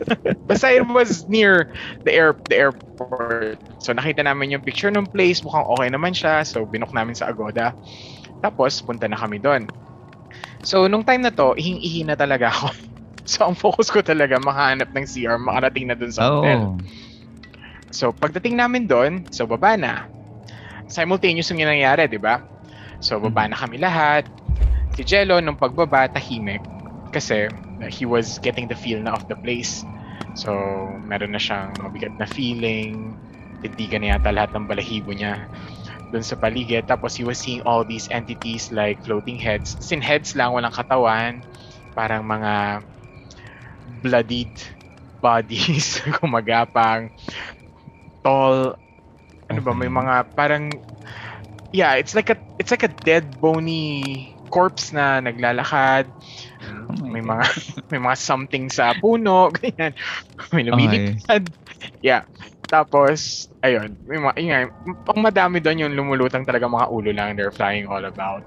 *laughs* basta it was near the air the airport. So nakita namin yung picture ng place, mukhang okay naman siya. So binook namin sa Agoda. Tapos punta na kami doon. So nung time na to, ihing-ihi na talaga ako. *laughs* So ang focus ko talaga makahanap ng CR, makarating na doon sa hotel. Oo. So pagdating namin doon, so baba na. Simultaneous yung nangyari, di ba? So baba na kami lahat. Si Jello nung pagbaba, tahimik. Kasi he was getting the feel na of the place. So meron na siyang mabigat na feeling. Tindigan na yata lahat ng balahibo niya doon sa paligid. Tapos he was seeing all these entities like floating heads. Sin heads lang, walang katawan. Parang mga bloodied bodies, *laughs* gumagapang, tall, ano ba, may mga parang, yeah, it's like a, it's like a dead bony corpse na naglalakad. may mga, *laughs* may mga something sa puno, *laughs* ganyan. May lumilipad. Yeah. Tapos, ayun, may mga, yun pang madami doon yung lumulutang talaga mga ulo lang, they're flying all about.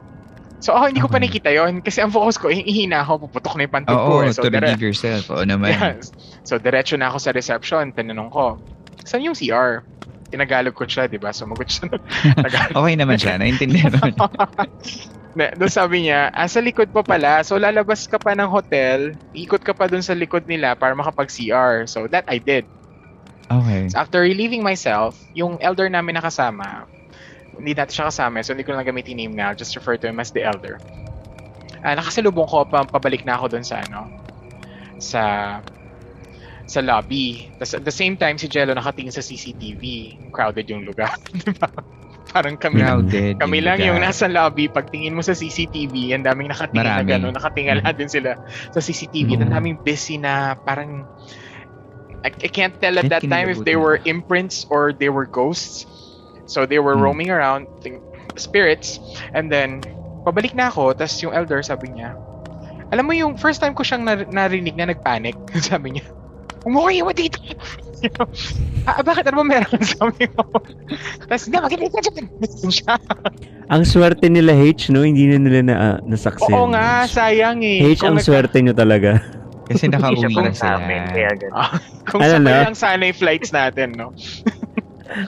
So ako hindi ko pa Okay. nakita yon kasi ang focus ko, ihina ako, puputok na yung pantog Oo, ko. eh. So, to dire- relieve yourself. Oo naman. *laughs* Yes. So, diretso na ako sa reception. Tinanong ko, saan yung CR? Tinagalog ko siya, di ba? Sumagot siya ng *laughs* Tagalog. Okay naman siya. Naintindihan naman. Na- *laughs* Doon sabi niya, ah, sa likod pa pala. So, lalabas ka pa ng hotel, ikot ka pa doon sa likod nila para makapag-CR. So, that I did. Okay. So, after relieving myself, yung elder namin nakasama, hindi natin siya kasama, so hindi ko na gamitin name now, just refer to him as the elder. Ah, nakasalubong ko, pa, pabalik na ako doon sa ano, sa sa lobby. Tapos at the same time, si Jello nakatingin sa CCTV. Crowded yung lugar. *laughs* Di ba? Parang kami Crowded kami yung lang yung lugar. nasa lobby. Pagtingin mo sa CCTV, ang daming nakatingin na Marami. gano'n. Nakatingala din sila sa CCTV. Oo. Ang daming busy na parang I, I can't tell at that time if they were imprints or they were ghosts. So they were Hmm. roaming around, think, spirits. And then, pabalik na ako, tapos yung elder sabi niya, alam mo yung first time ko siyang nar- narinig na nagpanic, *laughs* sabi niya, umuwi mo dito. ah, bakit ano ba meron? *laughs* Sabi ko. Tapos, na, makinig ka dyan. Siya. ang swerte nila H, no? Hindi na nila na, uh, nasaksin. Oo nga, sayang eh. H, ang nagka- swerte nyo talaga. *laughs* Kasi Hindi nakauwi siya na kung sila. sa amin, kaya ganun. Ah, *laughs* kung Ano sabay na? lang sana yung flights natin, no?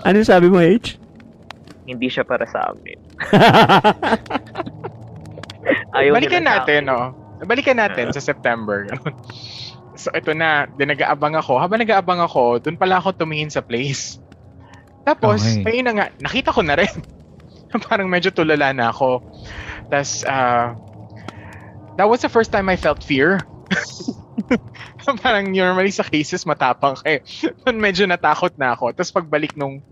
ano sabi mo, H? Hindi siya para sa amin. Ayaw Balikan nila sa natin, akin. no? Balikan natin sa September. ganun. So, ito na. Di nag-aabang ako. Habang nag-aabang ako, dun pala ako tumingin sa place. Tapos, Okay. ayun na nga, nakita ko na rin. *laughs* Parang medyo tulala na ako. Tapos, ah, that was the first time I felt fear. *laughs* *laughs* Parang normally sa cases matapang ka eh. *laughs* Medyo natakot na ako. Tapos pagbalik nung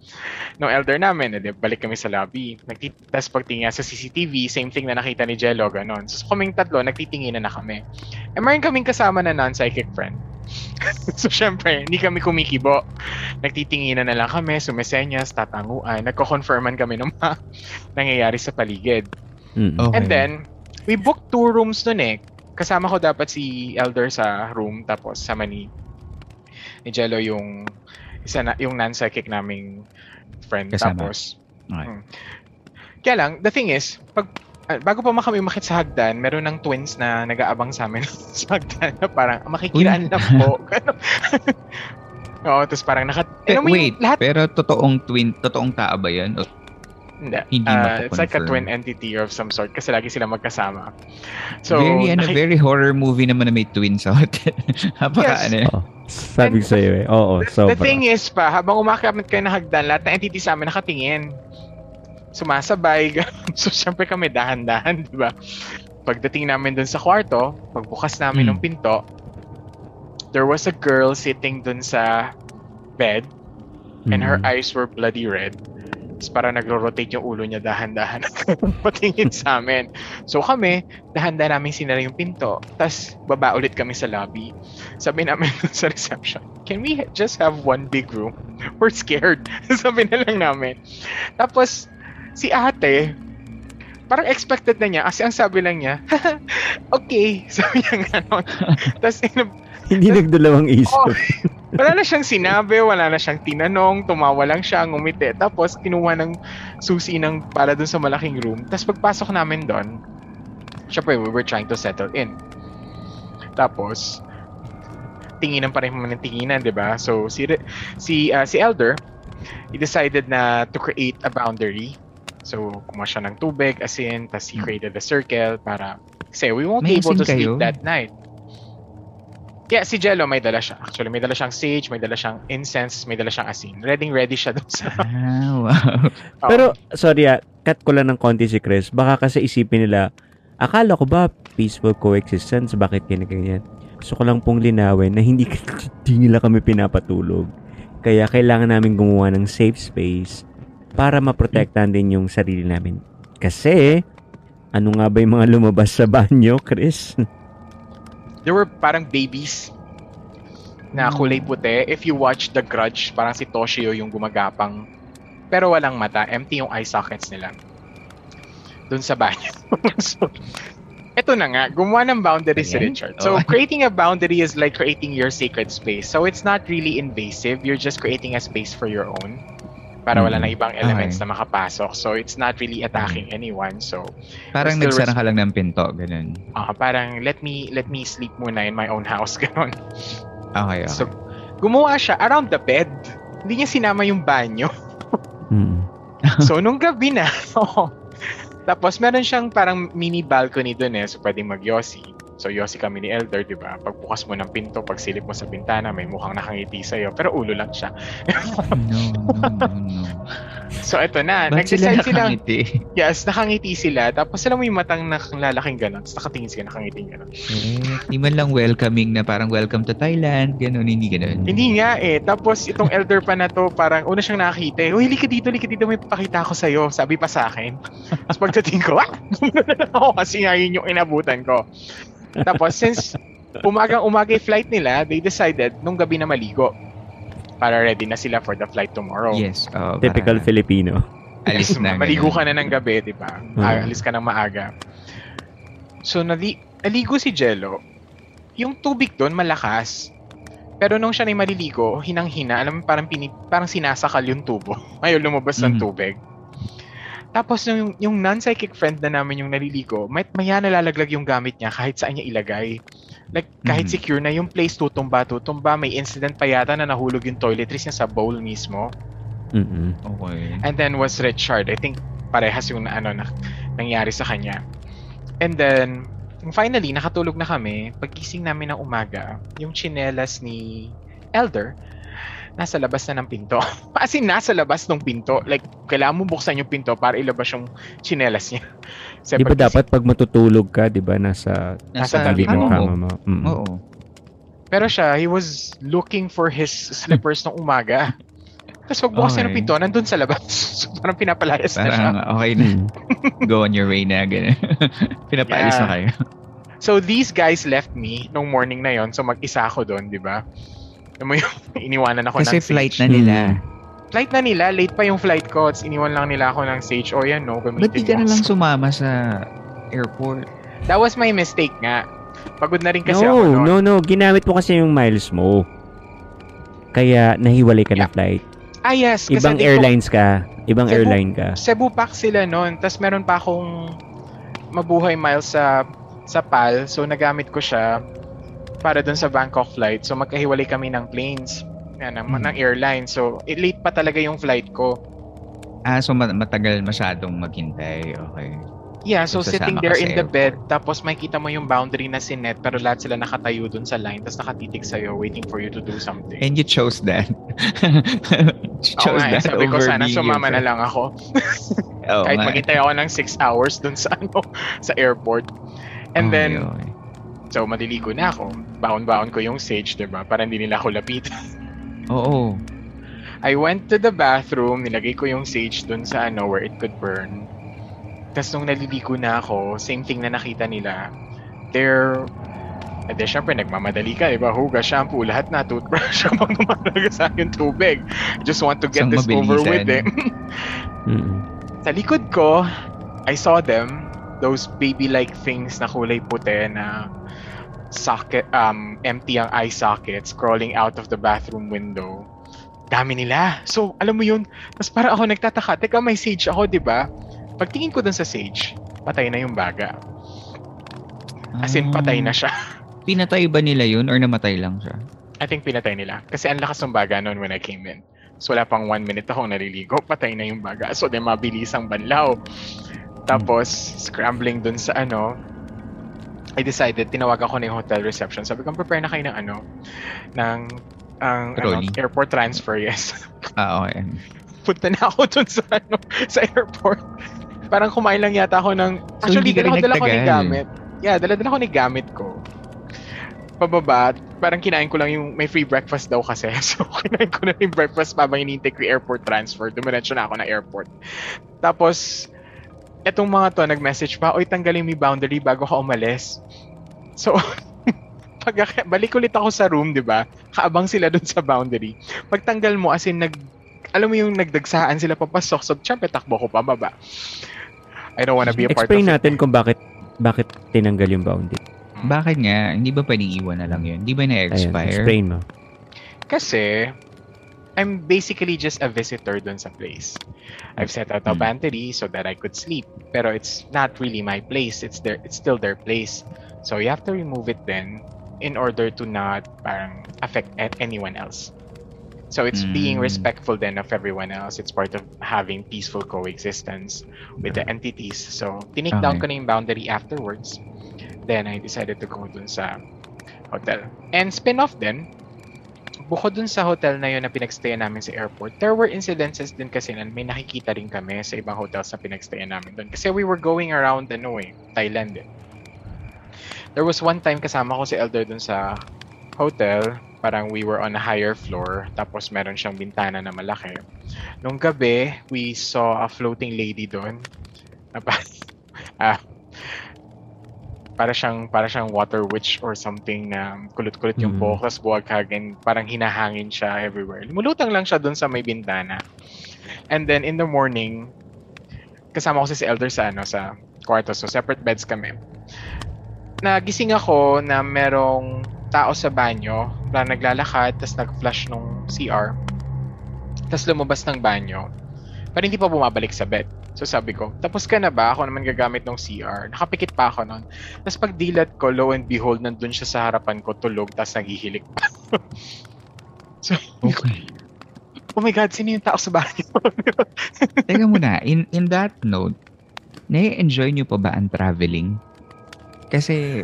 nung elder namin, edi, balik kami sa lobby. Nagti- Tapos pagtingin sa CCTV, same thing na nakita ni Jello, ganon. So kaming tatlo, nagtitinginan na kami. Eh mayroon kaming kasama na non-psychic friend. *laughs* so syempre, hindi kami kumikibo. Nagtitinginan na lang kami, sumesenyas, tatanguan, nagko-confirman kami ng mga nangyayari sa paligid. Mm. Okay. And then, we booked two rooms nun eh. Kasama ko dapat si Elder sa room, tapos sama ni, ni Jello yung, isa na, yung non-psychic naming friend. Kasama. Tapos, Okay. mm. kaya lang, the thing is, pag, ah, bago pa kami umakit sa hagdan, meron ng twins na nag-aabang sa amin *laughs* sa hagdan na parang, makikiraan lang po. *laughs* *laughs* Oo, tapos parang naka... Eh, yung wait, lahat, pero totoong twin, totoong tao ba yan? O hindi. hindi Ah, it's like a twin entity of some sort kasi lagi sila magkasama. So, very, ano, naki- very horror movie naman na may twins out. *laughs* Napaka, Yes. ano, Oh, sabi ko sa'yo eh. Oo, The sobra. thing is pa, habang umakit kayo ng hagdan, lahat ng entity sa amin nakatingin. Sumasabay. *laughs* so, syempre kami dahan-dahan, di ba? Pagdating namin dun sa kwarto, pagbukas namin Hmm. ng pinto, there was a girl sitting dun sa bed and her Mhm. eyes were bloody red. Tapos parang nagro-rotate yung ulo niya dahan-dahan *laughs* patingin sa amin. So kami, dahan-dahan namin sinara yung pinto. Tapos baba ulit kami sa lobby. Sabi namin *laughs* sa reception, can we just have one big room? We're scared. *laughs* Sabi na lang namin. Tapos, si ate, parang expected na niya kasi ang sabi lang niya, okay. Sabi niya gano'n. Tapos, Hindi nagdalawang isip. Oh, wala na siyang sinabi, wala na siyang tinanong, tumawa lang siya, ngumiti. Tapos, kinuha ng susi ng para dun sa malaking room. Tapos, pagpasok namin doon, syempre, we were trying to settle in. Tapos, tinginan pa rin naman ng tinginan, di ba? So, si, si, ah, si Elder, he decided na to create a boundary. So, kumuha siya ng tubig, asin, tapos he created a circle para, kasi we won't May be able to sleep kayo? that night. Yeah, si Jello may dala siya. Actually, may dala siyang sage, may dala siyang incense, may dala siyang asin. Ready ready siya doon sa... ah, wow. *laughs* Pero, sorry ah, cut ko lang ng konti si Chris. Baka kasi isipin nila, akala ko ba peaceful coexistence? Bakit ganyan? Gusto ko lang pong linawin na hindi, *laughs* hindi nila kami pinapatulog. Kaya kailangan namin gumawa ng safe space para maprotektahan din yung sarili namin. Kasi, ano nga ba yung mga lumabas sa banyo, *laughs* Chris? There were parang babies na kulay puti. If you watch The Grudge, parang si Toshio yung gumagapang. Pero walang mata. Empty yung eye sockets nila. Doon sa banyo. so, *laughs* eto na nga. Gumawa ng boundary si. Richard. So, Oh. creating a boundary is like creating your sacred space. So, it's not really invasive. You're just creating a space for your own. Para wala Mm. na ibang elements Okay. na makapasok. So, it's not really attacking anyone. So, Parang nagsara ka lang ng pinto, ganun. ah parang let me let me sleep muna in my own house. *laughs* Ganon. Okay, okay. So, gumawa siya around the bed. Hindi niya sinama yung banyo. Hmm. *laughs* so, nung gabi na. *laughs* Tapos, meron siyang parang mini balcony dun eh. So, pwedeng mag-yossi. So, yossi kami ni Elder, di ba? Pagbukas mo ng pinto, pag silip mo sa bintana, may mukhang nakangiti sa'yo. Pero ulo lang siya. no, no, no, no. So, eto na. Ba't sila sila. nakangiti? Yes, nakangiti sila. Tapos, mo yung matang nakalalaking gano'n. Tapos, nakatingin sila, nakangiting gano'n. Eh, di man lang welcoming na parang welcome to Thailand, ganun, hindi ganun. Hindi nga eh. Tapos itong elder pa na to, parang una siyang nakakita eh. Uy, lika dito, lika dito, may papakita ko sa'yo. Sabi pa sa akin. Tapos pagdating ko, ah! Gumano na lang *laughs* ako kasi nga yun yung inabutan ko. Tapos since umagang umaga yung flight nila, they decided nung gabi na maligo. Para ready na sila for the flight tomorrow. Yes, oh, Typical para Filipino. Alis na. Maligo ka na ng gabi, di ba? Ah, Alis ka ng maaga. So, nali naligo si Jello. Yung tubig doon malakas. Pero nung siya na maliligo, hinang-hina, alam mo, parang, pini, parang sinasakal yung tubo. *laughs* Ayaw lumabas ng Mhm. tubig. Tapos yung, yung non-psychic friend na namin yung naliligo, may, maya nalalaglag yung gamit niya kahit saan niya ilagay. Like, kahit Mhm. secure na yung place, tutumba, tutumba. May incident pa yata na nahulog yung toiletries niya sa bowl mismo. Mm-mm. Okay. And then was Richard. I think parehas yung ano na nangyari sa kanya. And then finally nakatulog na kami. Pagkising namin ng umaga, yung chinelas ni Elder nasa labas na ng pinto. *laughs* As in, nasa labas ng pinto. Like, kailangan mo buksan yung pinto para ilabas yung chinelas niya. Kasi *laughs* Di ba dapat pag matutulog ka, di ba, nasa, Nasa tabi ng mo. kama mo? Mm. Oo. Pero siya, he was looking for his slippers nung umaga. *laughs* Tapos pagbukas niya ng Okay. pinto, nandun sa labas. So, parang pinapalayas na siya. Parang okay na. Go on your way na, ganun. Pinapaalis Yeah. na kayo. So these guys left me nung morning na yon So mag-isa ako doon, di ba? Alam mo yung *laughs* iniwanan ako Kasi ng flight na nila. Flight na nila, late pa yung flight ko. Tapos iniwan lang nila ako ng sage. O yan, no, Ba't di gamitin ka na lang sumama sa airport? That was my mistake nga. Pagod na rin kasi no, ako noon. no, no. Ginamit mo kasi yung miles mo. Kaya nahiwalay ka na flight. Ah, yes. kasi Ibang airlines ka. Ibang Cebu- airline ka. Cebu Pax sila noon. Tapos meron pa akong mabuhay miles sa sa PAL. So nagamit ko siya para dun sa Bangkok flight. So magkahiwalay kami ng planes. Yan, ng, Hmm. ng airline. So it, late pa talaga yung flight ko. Ah, so ma- matagal masyadong maghintay. Okay. Yeah, so sitting there in the bed, tapos makikita mo yung boundary na sinet, pero lahat sila nakatayo dun sa line, tapos nakatitig sa'yo, waiting for you to do something. And you chose that. *laughs* you chose eh, that sabi ko over sana being sumama na lang ako. *laughs* Oo Kahit nga. maghintay ako ng 6 hours dun sa *laughs* ano sa airport. And Okay, then, okay. So maliligo na ako. Baon-baon ko yung sage, diba? Para hindi nila ako lapitan. *laughs* Oo. I went to the bathroom, nilagay ko yung sage dun sa ano where it could burn. Tapos nung naliligo na ako, same thing na nakita nila. They're Eh, di, syempre, nagmamadali ka, diba? Hugas, shampoo, lahat na, toothbrush, *laughs* habang lumalaga sa akin tubig. Just want to get Isang this over with, eh. *laughs* Mm-mm. Sa likod ko, I saw them, those baby-like things na kulay puti na socket, um, empty ang eye sockets crawling out of the bathroom window. Dami nila. So, alam mo yun, tapos para ako nagtataka, teka, may sage ako, di ba? Pagtingin ko dun sa sage, patay na yung baga. As in, patay na siya. *laughs* Pinatay ba nila yun or namatay lang siya? I think pinatay nila. Kasi ang lakas ng baga noon when I came in. So wala pang one minute akong naliligo, *laughs* patay na yung baga. So di mabilis ang banlaw. Tapos, scrambling dun sa ano, I decided, tinawagan ko na yung hotel reception. Sabi ko, prepare na kayo ng ano, ng ang ano, airport transfer, yes. *laughs* Ah, okay. Punta na ako dun sa ano, sa airport. Parang kumain lang yata ako ng, So, actually, ka rin dala ko ni gamit. Yeah, dala-dala ko ni gamit ko. Pababa, parang kinain ko lang yung may free breakfast daw kasi. *laughs* So, kinain ko na yung breakfast habang hinihintay ko yung airport transfer. Dumiretso na ako na airport. Tapos, etong mga to, nag-message pa, Oy, tanggalin mo yung boundary bago ka umalis. So, *laughs* pag balik ulit ako sa room, di ba? Kaabang sila dun sa boundary. Pagtanggal mo, as in, nag, alam mo yung nagdagsaan sila papasok. So, syempre, takbo ko pababa. I don't wanna be a part Explain of it. natin kung bakit bakit tinanggal yung boundary. Bakit nga? Hindi ba pwedeng iwan na lang yun? Hindi ba Ayan, na-expire? explain mo. Kasi, I'm basically just a visitor dun sa place. I've set out a Hmm. boundary so that I could sleep. Pero it's not really my place. It's their, it's still their place. So you have to remove it then in order to not parang affect anyone else. So it's being Mm. respectful then of everyone else. It's part of having peaceful coexistence with the entities. So tinake down ko Okay. na yung boundary afterwards. Then I decided to go dun sa hotel. And spin-off din, bukod dun sa hotel na yun na pinagstayan namin sa airport, there were incidences din kasi na may nakikita rin kami sa ibang hotels na pinagstayan namin dun. Kasi we were going around ano eh, Thailand eh. There was one time kasama ko si Elder dun sa hotel, parang we were on a higher floor, tapos meron siyang bintana na malaki. Nung gabi, we saw a floating lady doon. Na pa- *laughs* ah, para siyang para siyang water witch or something na kulot-kulot yung Mm. buhok tapos buwag-hagin parang hinahangin siya everywhere. Lumulutang lang siya doon sa may bintana. And then in the morning, kasama ko si Elder sa ano sa kwarto so separate beds kami. Nagising ako na merong tao sa banyo, parang naglalakad tapos nag-flush nung CR. Tapos lumabas ng banyo. Pero hindi pa bumabalik sa bed. So sabi ko, tapos ka na ba? Ako naman gagamit ng CR. Nakapikit pa ako nun. Tapos pag dilat ko, lo and behold, nandun siya sa harapan ko, tulog, tapos naghihilik pa. *laughs* so, Okay. *laughs* oh my God, sino yung tao sa banyo? *laughs* Teka muna, in, in that note, nai-enjoy nyo pa ba ang traveling? Kasi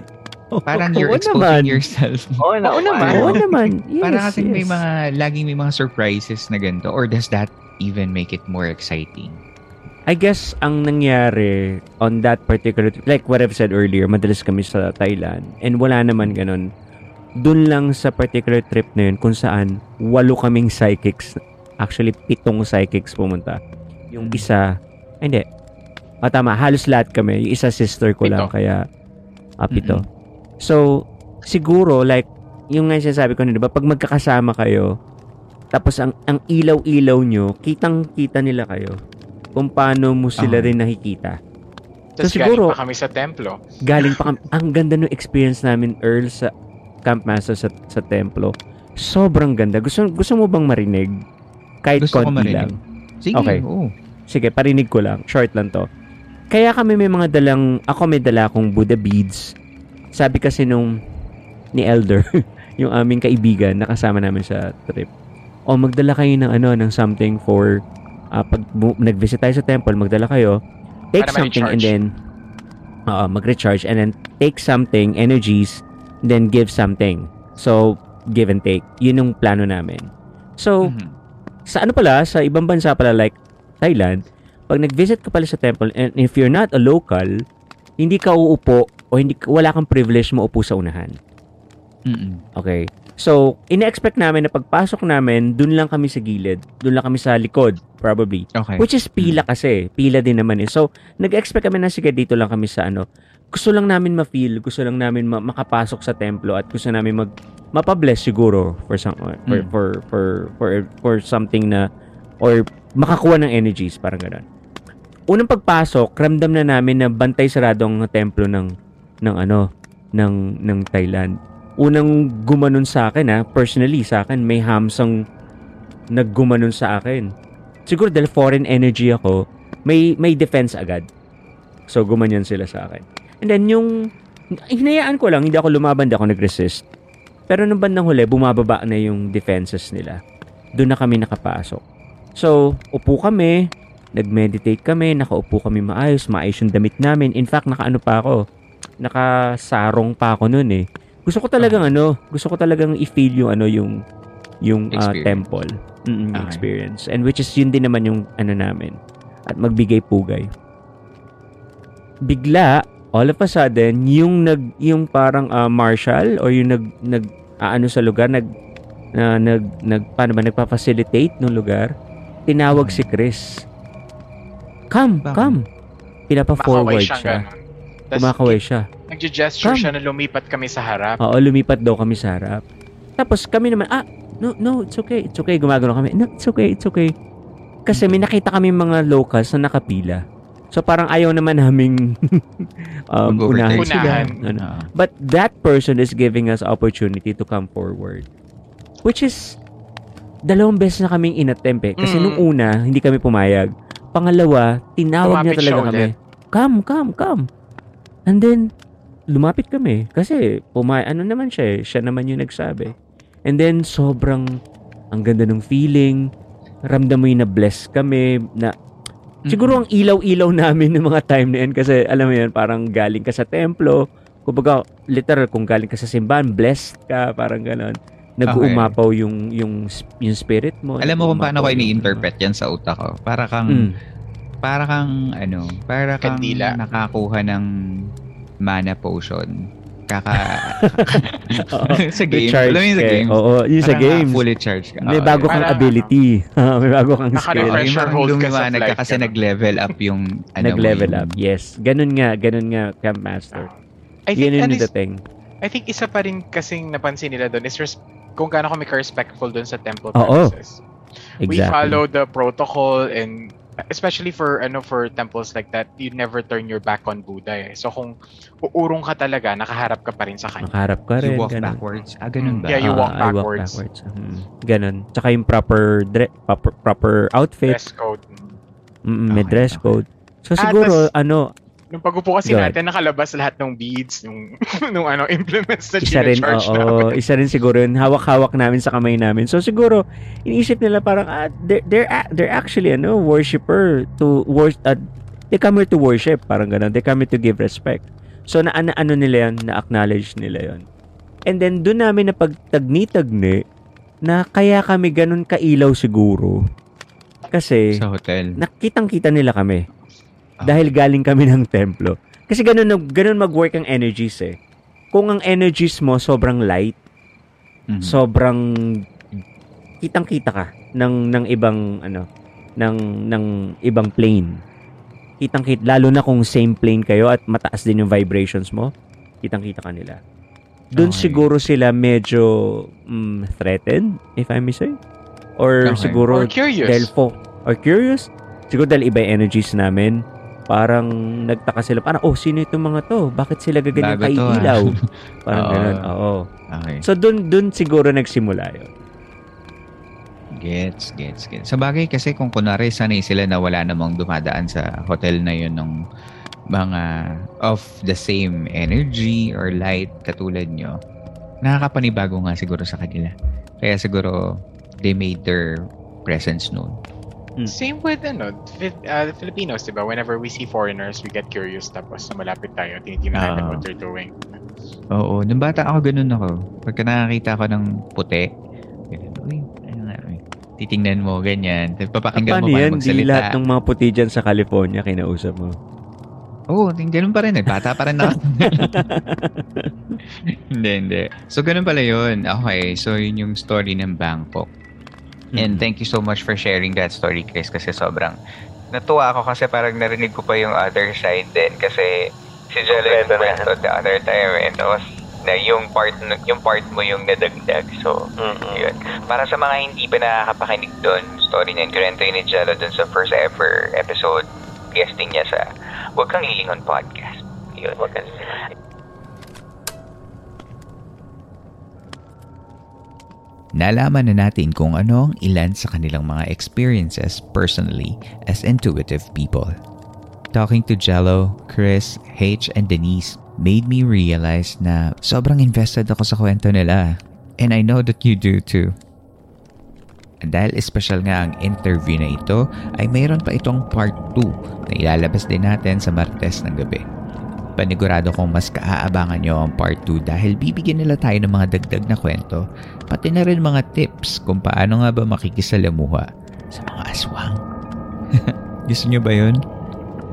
parang you're Oo exposing naman. yourself. Oo Oo naman. Oo naman. Yes, parang kasi may yes. mga, laging may mga surprises na ganito. Or does that even make it more exciting? I guess ang nangyari on that particular like what I've said earlier, madalas kami sa Thailand and wala naman ganun. Doon lang sa particular trip na yun kung saan walo kaming psychics. Actually, pitong psychics pumunta. Yung isa, ay, hindi. Ah, tama, halos lahat kami. Yung isa sister ko lang, Pito. kaya ah, pito. So, siguro, like, yung nga sinasabi ko na, di ba, pag magkakasama kayo, tapos ang, ang ilaw-ilaw nyo, kitang-kita nila kayo kung paano mo sila Ah. rin nakikita. Tapos siguro- galing pa kami sa templo. Galing pa kami, ang ganda ng experience namin, Earl, sa Camp Master sa, sa templo. Sobrang ganda. Gusto gusto mo bang marinig? Kahit Gusto ko konti marinig. lang. Sige, Okay. oo. Sige, parinig ko lang. Short lang to. Kaya kami may mga dalang, ako may dala akong Buddha beads. Sabi kasi nung ni Elder, *laughs* yung aming kaibigan na kasama namin sa trip. O magdala kayo ng ano, ng something for ah, pag bu- nag-visit tayo sa temple, magdala kayo. Take Para something and then oo, mag-recharge and then take something, energies, then give something. So, give and take. Yun yung plano namin. So, Mhm. sa ano pala, sa ibang bansa pala like Thailand, pag nag-visit ka pala sa temple and if you're not a local, hindi ka uupo o hindi wala kang privilege mo upo sa unahan. Mm-mm. Okay? So, ina-expect namin na pagpasok namin, dun lang kami sa gilid. Dun lang kami sa likod, probably. Okay. Which is pila kasi. Pila din naman eh. So, nag-expect kami na sige dito lang kami sa ano. Gusto lang namin ma-feel, gusto lang namin ma- makapasok sa templo at gusto namin mag mapabless siguro for some for, Mm. for, for for for something na or makakuha ng energies parang gano'n. Unang pagpasok, ramdam na namin na bantay sarado ang templo ng ng ano ng ng Thailand. Unang gumanon sa akin ha, personally sa akin may hamsang naggumanon sa akin. Siguro dahil foreign energy ako, may may defense agad. So gumanyan sila sa akin. And then yung hinayaan ko lang, hindi ako lumaban, hindi ako nag-resist. Pero nung bandang huli, bumababa na yung defenses nila. Doon na kami nakapasok. So, upo kami, nag-meditate kami, nakaupo kami maayos, maayos yung damit namin. In fact, nakaano pa ako, nakasarong pa ako noon eh. Gusto ko talagang ano, gusto ko talagang i-feel yung ano yung yung Experience. temple. Mm, Okay. experience. And which is yun din naman yung ano namin. At magbigay pugay. Bigla, all of a sudden, yung nag yung parang ah, marshal or yung nag nag ah, ano sa lugar, nag na nag nag paano ba nagpa-facilitate ng lugar, tinawag si Chris. Come, Bakit? come. Pinapa-forward siya. Kumakaway siya. Nagje-gesture Come. siya na lumipat kami sa harap. Oo, lumipat daw kami sa harap. Tapos kami naman, ah, no, no, it's okay, it's okay. Gumagano kami, no, it's okay, it's okay. Kasi may nakita kami mga locals na nakapila. So parang ayaw naman naming *laughs* um, unahan sila. Unahan. Ano. But that person is giving us opportunity to come forward. Which is, dalawang beses na kaming inattempt eh. Kasi Mm. nung una, hindi kami pumayag. Pangalawa, tinawag niya Lumapit talaga kami. ulit. Come, come, come. And then, lumapit kami. Kasi, pumay, ano naman siya eh. Siya naman yung nagsabi. And then, sobrang, ang ganda ng feeling. Ramdam mo yung na-bless kami. Na, Siguro ang ilaw-ilaw namin ng mga time na yan kasi alam mo yan, parang galing ka sa templo. Kumbaga, literal, kung galing ka sa simbahan, blessed ka, parang ganon. Nag-uumapaw yung, yung, yung spirit mo. Alam mo kung paano ko ini-interpret yan sa utak ko. Para kang, Mm. para kang, ano, para kang Kandila. nakakuha ng mana potion. Kaka, *laughs* sa game. Recharge Alam mo yung sa ka. game? Oo, yung sa Parang game. Fully charged ka. May bago kang ability. *laughs* May bago kang skill. Naka-refresh Yung Pressure parang hold ka sa flight, kasi nag-level up yung *laughs* ano Nag-level up. Yes. Ganun nga. Ganun nga, Camp Master. I think, Yun yun ano yung dating. I think isa pa rin kasing napansin nila doon is res- kung gaano kami ka-respectful doon sa temple Oo. premises. We Exactly. follow the protocol and especially for ano for temples like that, you never turn your back on Buddha eh. So kung uurong ka talaga, nakaharap ka pa rin sa kanya. Nakaharap ka rin. You walk ganun. backwards. Ah, ganun ba? Yeah, you Ah, walk I walk backwards. backwards. Mhm. Ganun. Tsaka yung proper, dre- proper, proper outfit. Dress code. Mm, may Okay, dress okay. code. So Ah, siguro, tas- ano, Nung pag-upo kasi Go ahead. natin, nakalabas lahat ng beads, nung, *laughs* nung ano, implements na isa rin, charge oo, namin. isa rin siguro yun, hawak-hawak namin sa kamay namin. So siguro, iniisip nila parang, ah, they're, they're, they're actually, ano, worshipper to, wor- uh, they come here to worship, parang ganun. They come here to give respect. So na, na ano nila yun, na-acknowledge nila yun. And then, doon namin na pagtagni-tagni, na kaya kami ganun kailaw siguro. Kasi, Sa hotel. nakitang-kita nila kami. Ah. Dahil galing kami ng templo. Kasi ganun, ganun mag-work ang energies eh. Kung ang energies mo sobrang light, Mhm. sobrang kitang-kita ka ng ng ibang ano ng ng ibang plane. Kitang-kita lalo na kung same plane kayo at mataas din yung vibrations mo, kitang-kita ka nila. Doon Okay. siguro sila medyo mm, threatened, if I may say. Or Okay. siguro Or curious. dahil fo- or curious. Siguro dahil iba energies namin. Parang nagtaka sila, parang, oh, sino itong mga to? Bakit sila gaganyan Bago kay to, ah. ilaw? *laughs* Parang Oo. ganun, oo. Okay. So, dun, dun siguro nagsimula yun. Gets, gets, gets. Sa bagay kasi kung kunwari sanay sila na wala namang dumadaan sa hotel na yun ng mga of the same energy or light katulad nyo, nakakapanibago nga siguro sa kanila. Kaya siguro they made their presence known. Same with ano, uh, the Filipinos, di ba? Whenever we see foreigners, we get curious tapos na malapit tayo, tinitingnan natin Oo. what they're doing. Oo, nung bata ako ganun ako. Pagka nakakita ako ng puti, ganun, uy, ano nga, uy. Titingnan mo, ganyan. Tapos Papakinggan Paano mo paano yan? Di magsalita. lahat ng mga puti dyan sa California kinausap mo. Oo, oh, ganun pa rin eh. Bata pa rin ako. *laughs* hindi, hindi. So, ganun pala yun. Okay, so yun yung story ng Bangkok. And thank you so much for sharing that story, Chris, kasi sobrang Natuwa ako kasi parang narinig ko pa yung other side din kasi si yung kwento the other time and was na yung part yung part mo yung nadagdag. So, yun. Para sa mga hindi pa nakakapakinig doon, story niya, kwento ni Jello doon sa first ever episode guesting niya sa Huwag Kang Lilingon podcast. Yun, Huwag Kang Nalaman na natin kung ano ang ilan sa kanilang mga experiences personally as intuitive people. Talking to Jello, Chris, H, and Denise made me realize na sobrang invested ako sa kwento nila. And I know that you do too. Dahil espesyal nga ang interview na ito, ay mayroon pa itong part 2 na ilalabas din natin sa Martes ng gabi. Panigurado kong mas kaaabangan nyo ang part 2 dahil bibigyan nila tayo ng mga dagdag na kwento, pati na rin mga tips kung paano nga ba makikisalamuha sa mga aswang. *laughs* Gusto nyo ba yun?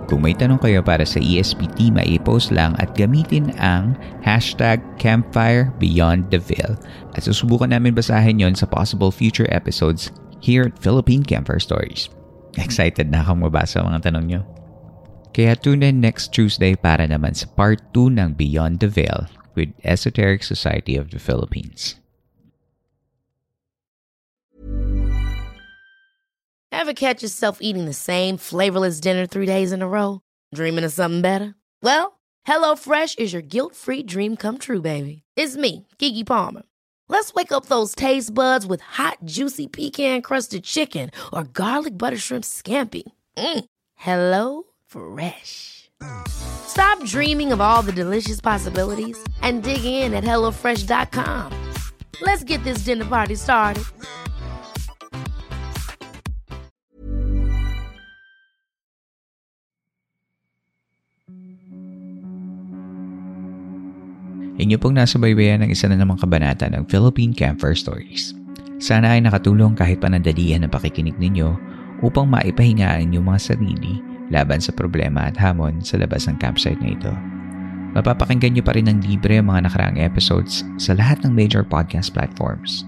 Kung may tanong kayo para sa E ESPT, maipost lang at gamitin ang hashtag Campfire Beyond the Veil. At susubukan namin basahin yon sa possible future episodes here at Philippine Campfire Stories. Excited na akong mabasa ang mga tanong nyo. Kaya tune in next Tuesday para naman sa part 2 ng Beyond the Veil with Esoteric Society of the Philippines. Ever catch yourself eating the same flavorless dinner three days in a row? Dreaming of something better? Well, HelloFresh is your guilt-free dream come true, baby. It's me, Kiki Palmer. Let's wake up those taste buds with hot, juicy pecan-crusted chicken or garlic butter shrimp scampi. Mm. Hello Fresh. Stop dreaming of all the delicious possibilities and dig in at HelloFresh.com. Let's get this dinner party started. Inyo pong nasa baybayan ng isa na namang kabanata ng Philippine Campfire Stories. Sana ay nakatulong kahit panandalian ang pakikinig ninyo upang maipahingaan yung mga sarili laban sa problema at hamon sa labas ng campsite na ito. Mapapakinggan nyo pa rin ng libre ang mga nakaraang episodes sa lahat ng major podcast platforms.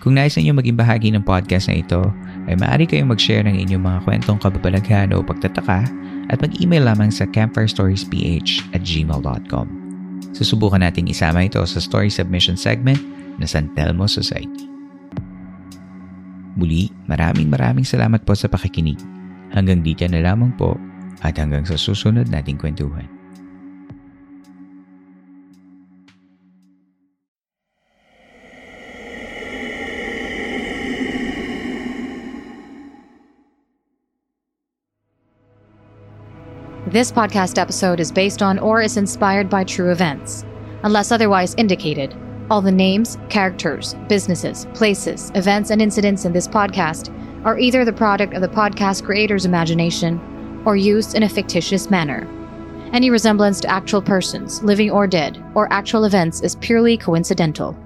Kung nais ninyo maging bahagi ng podcast na ito, ay maaari kayong mag-share ng inyong mga kwentong kababalaghan o pagtataka at mag-email lamang sa campfirestoriesph at gmail.com. Susubukan nating isama ito sa story submission segment na San Telmo Society. Muli, maraming maraming salamat po sa pakikinig. Hanggang dito na lamang po at hanggang sa susunod nating kwentuhan. This podcast episode is based on or is inspired by true events. Unless otherwise indicated, all the names, characters, businesses, places, events, and incidents in this podcast are either the product of the podcast creator's imagination or used in a fictitious manner. Any resemblance to actual persons, living or dead, or actual events is purely coincidental.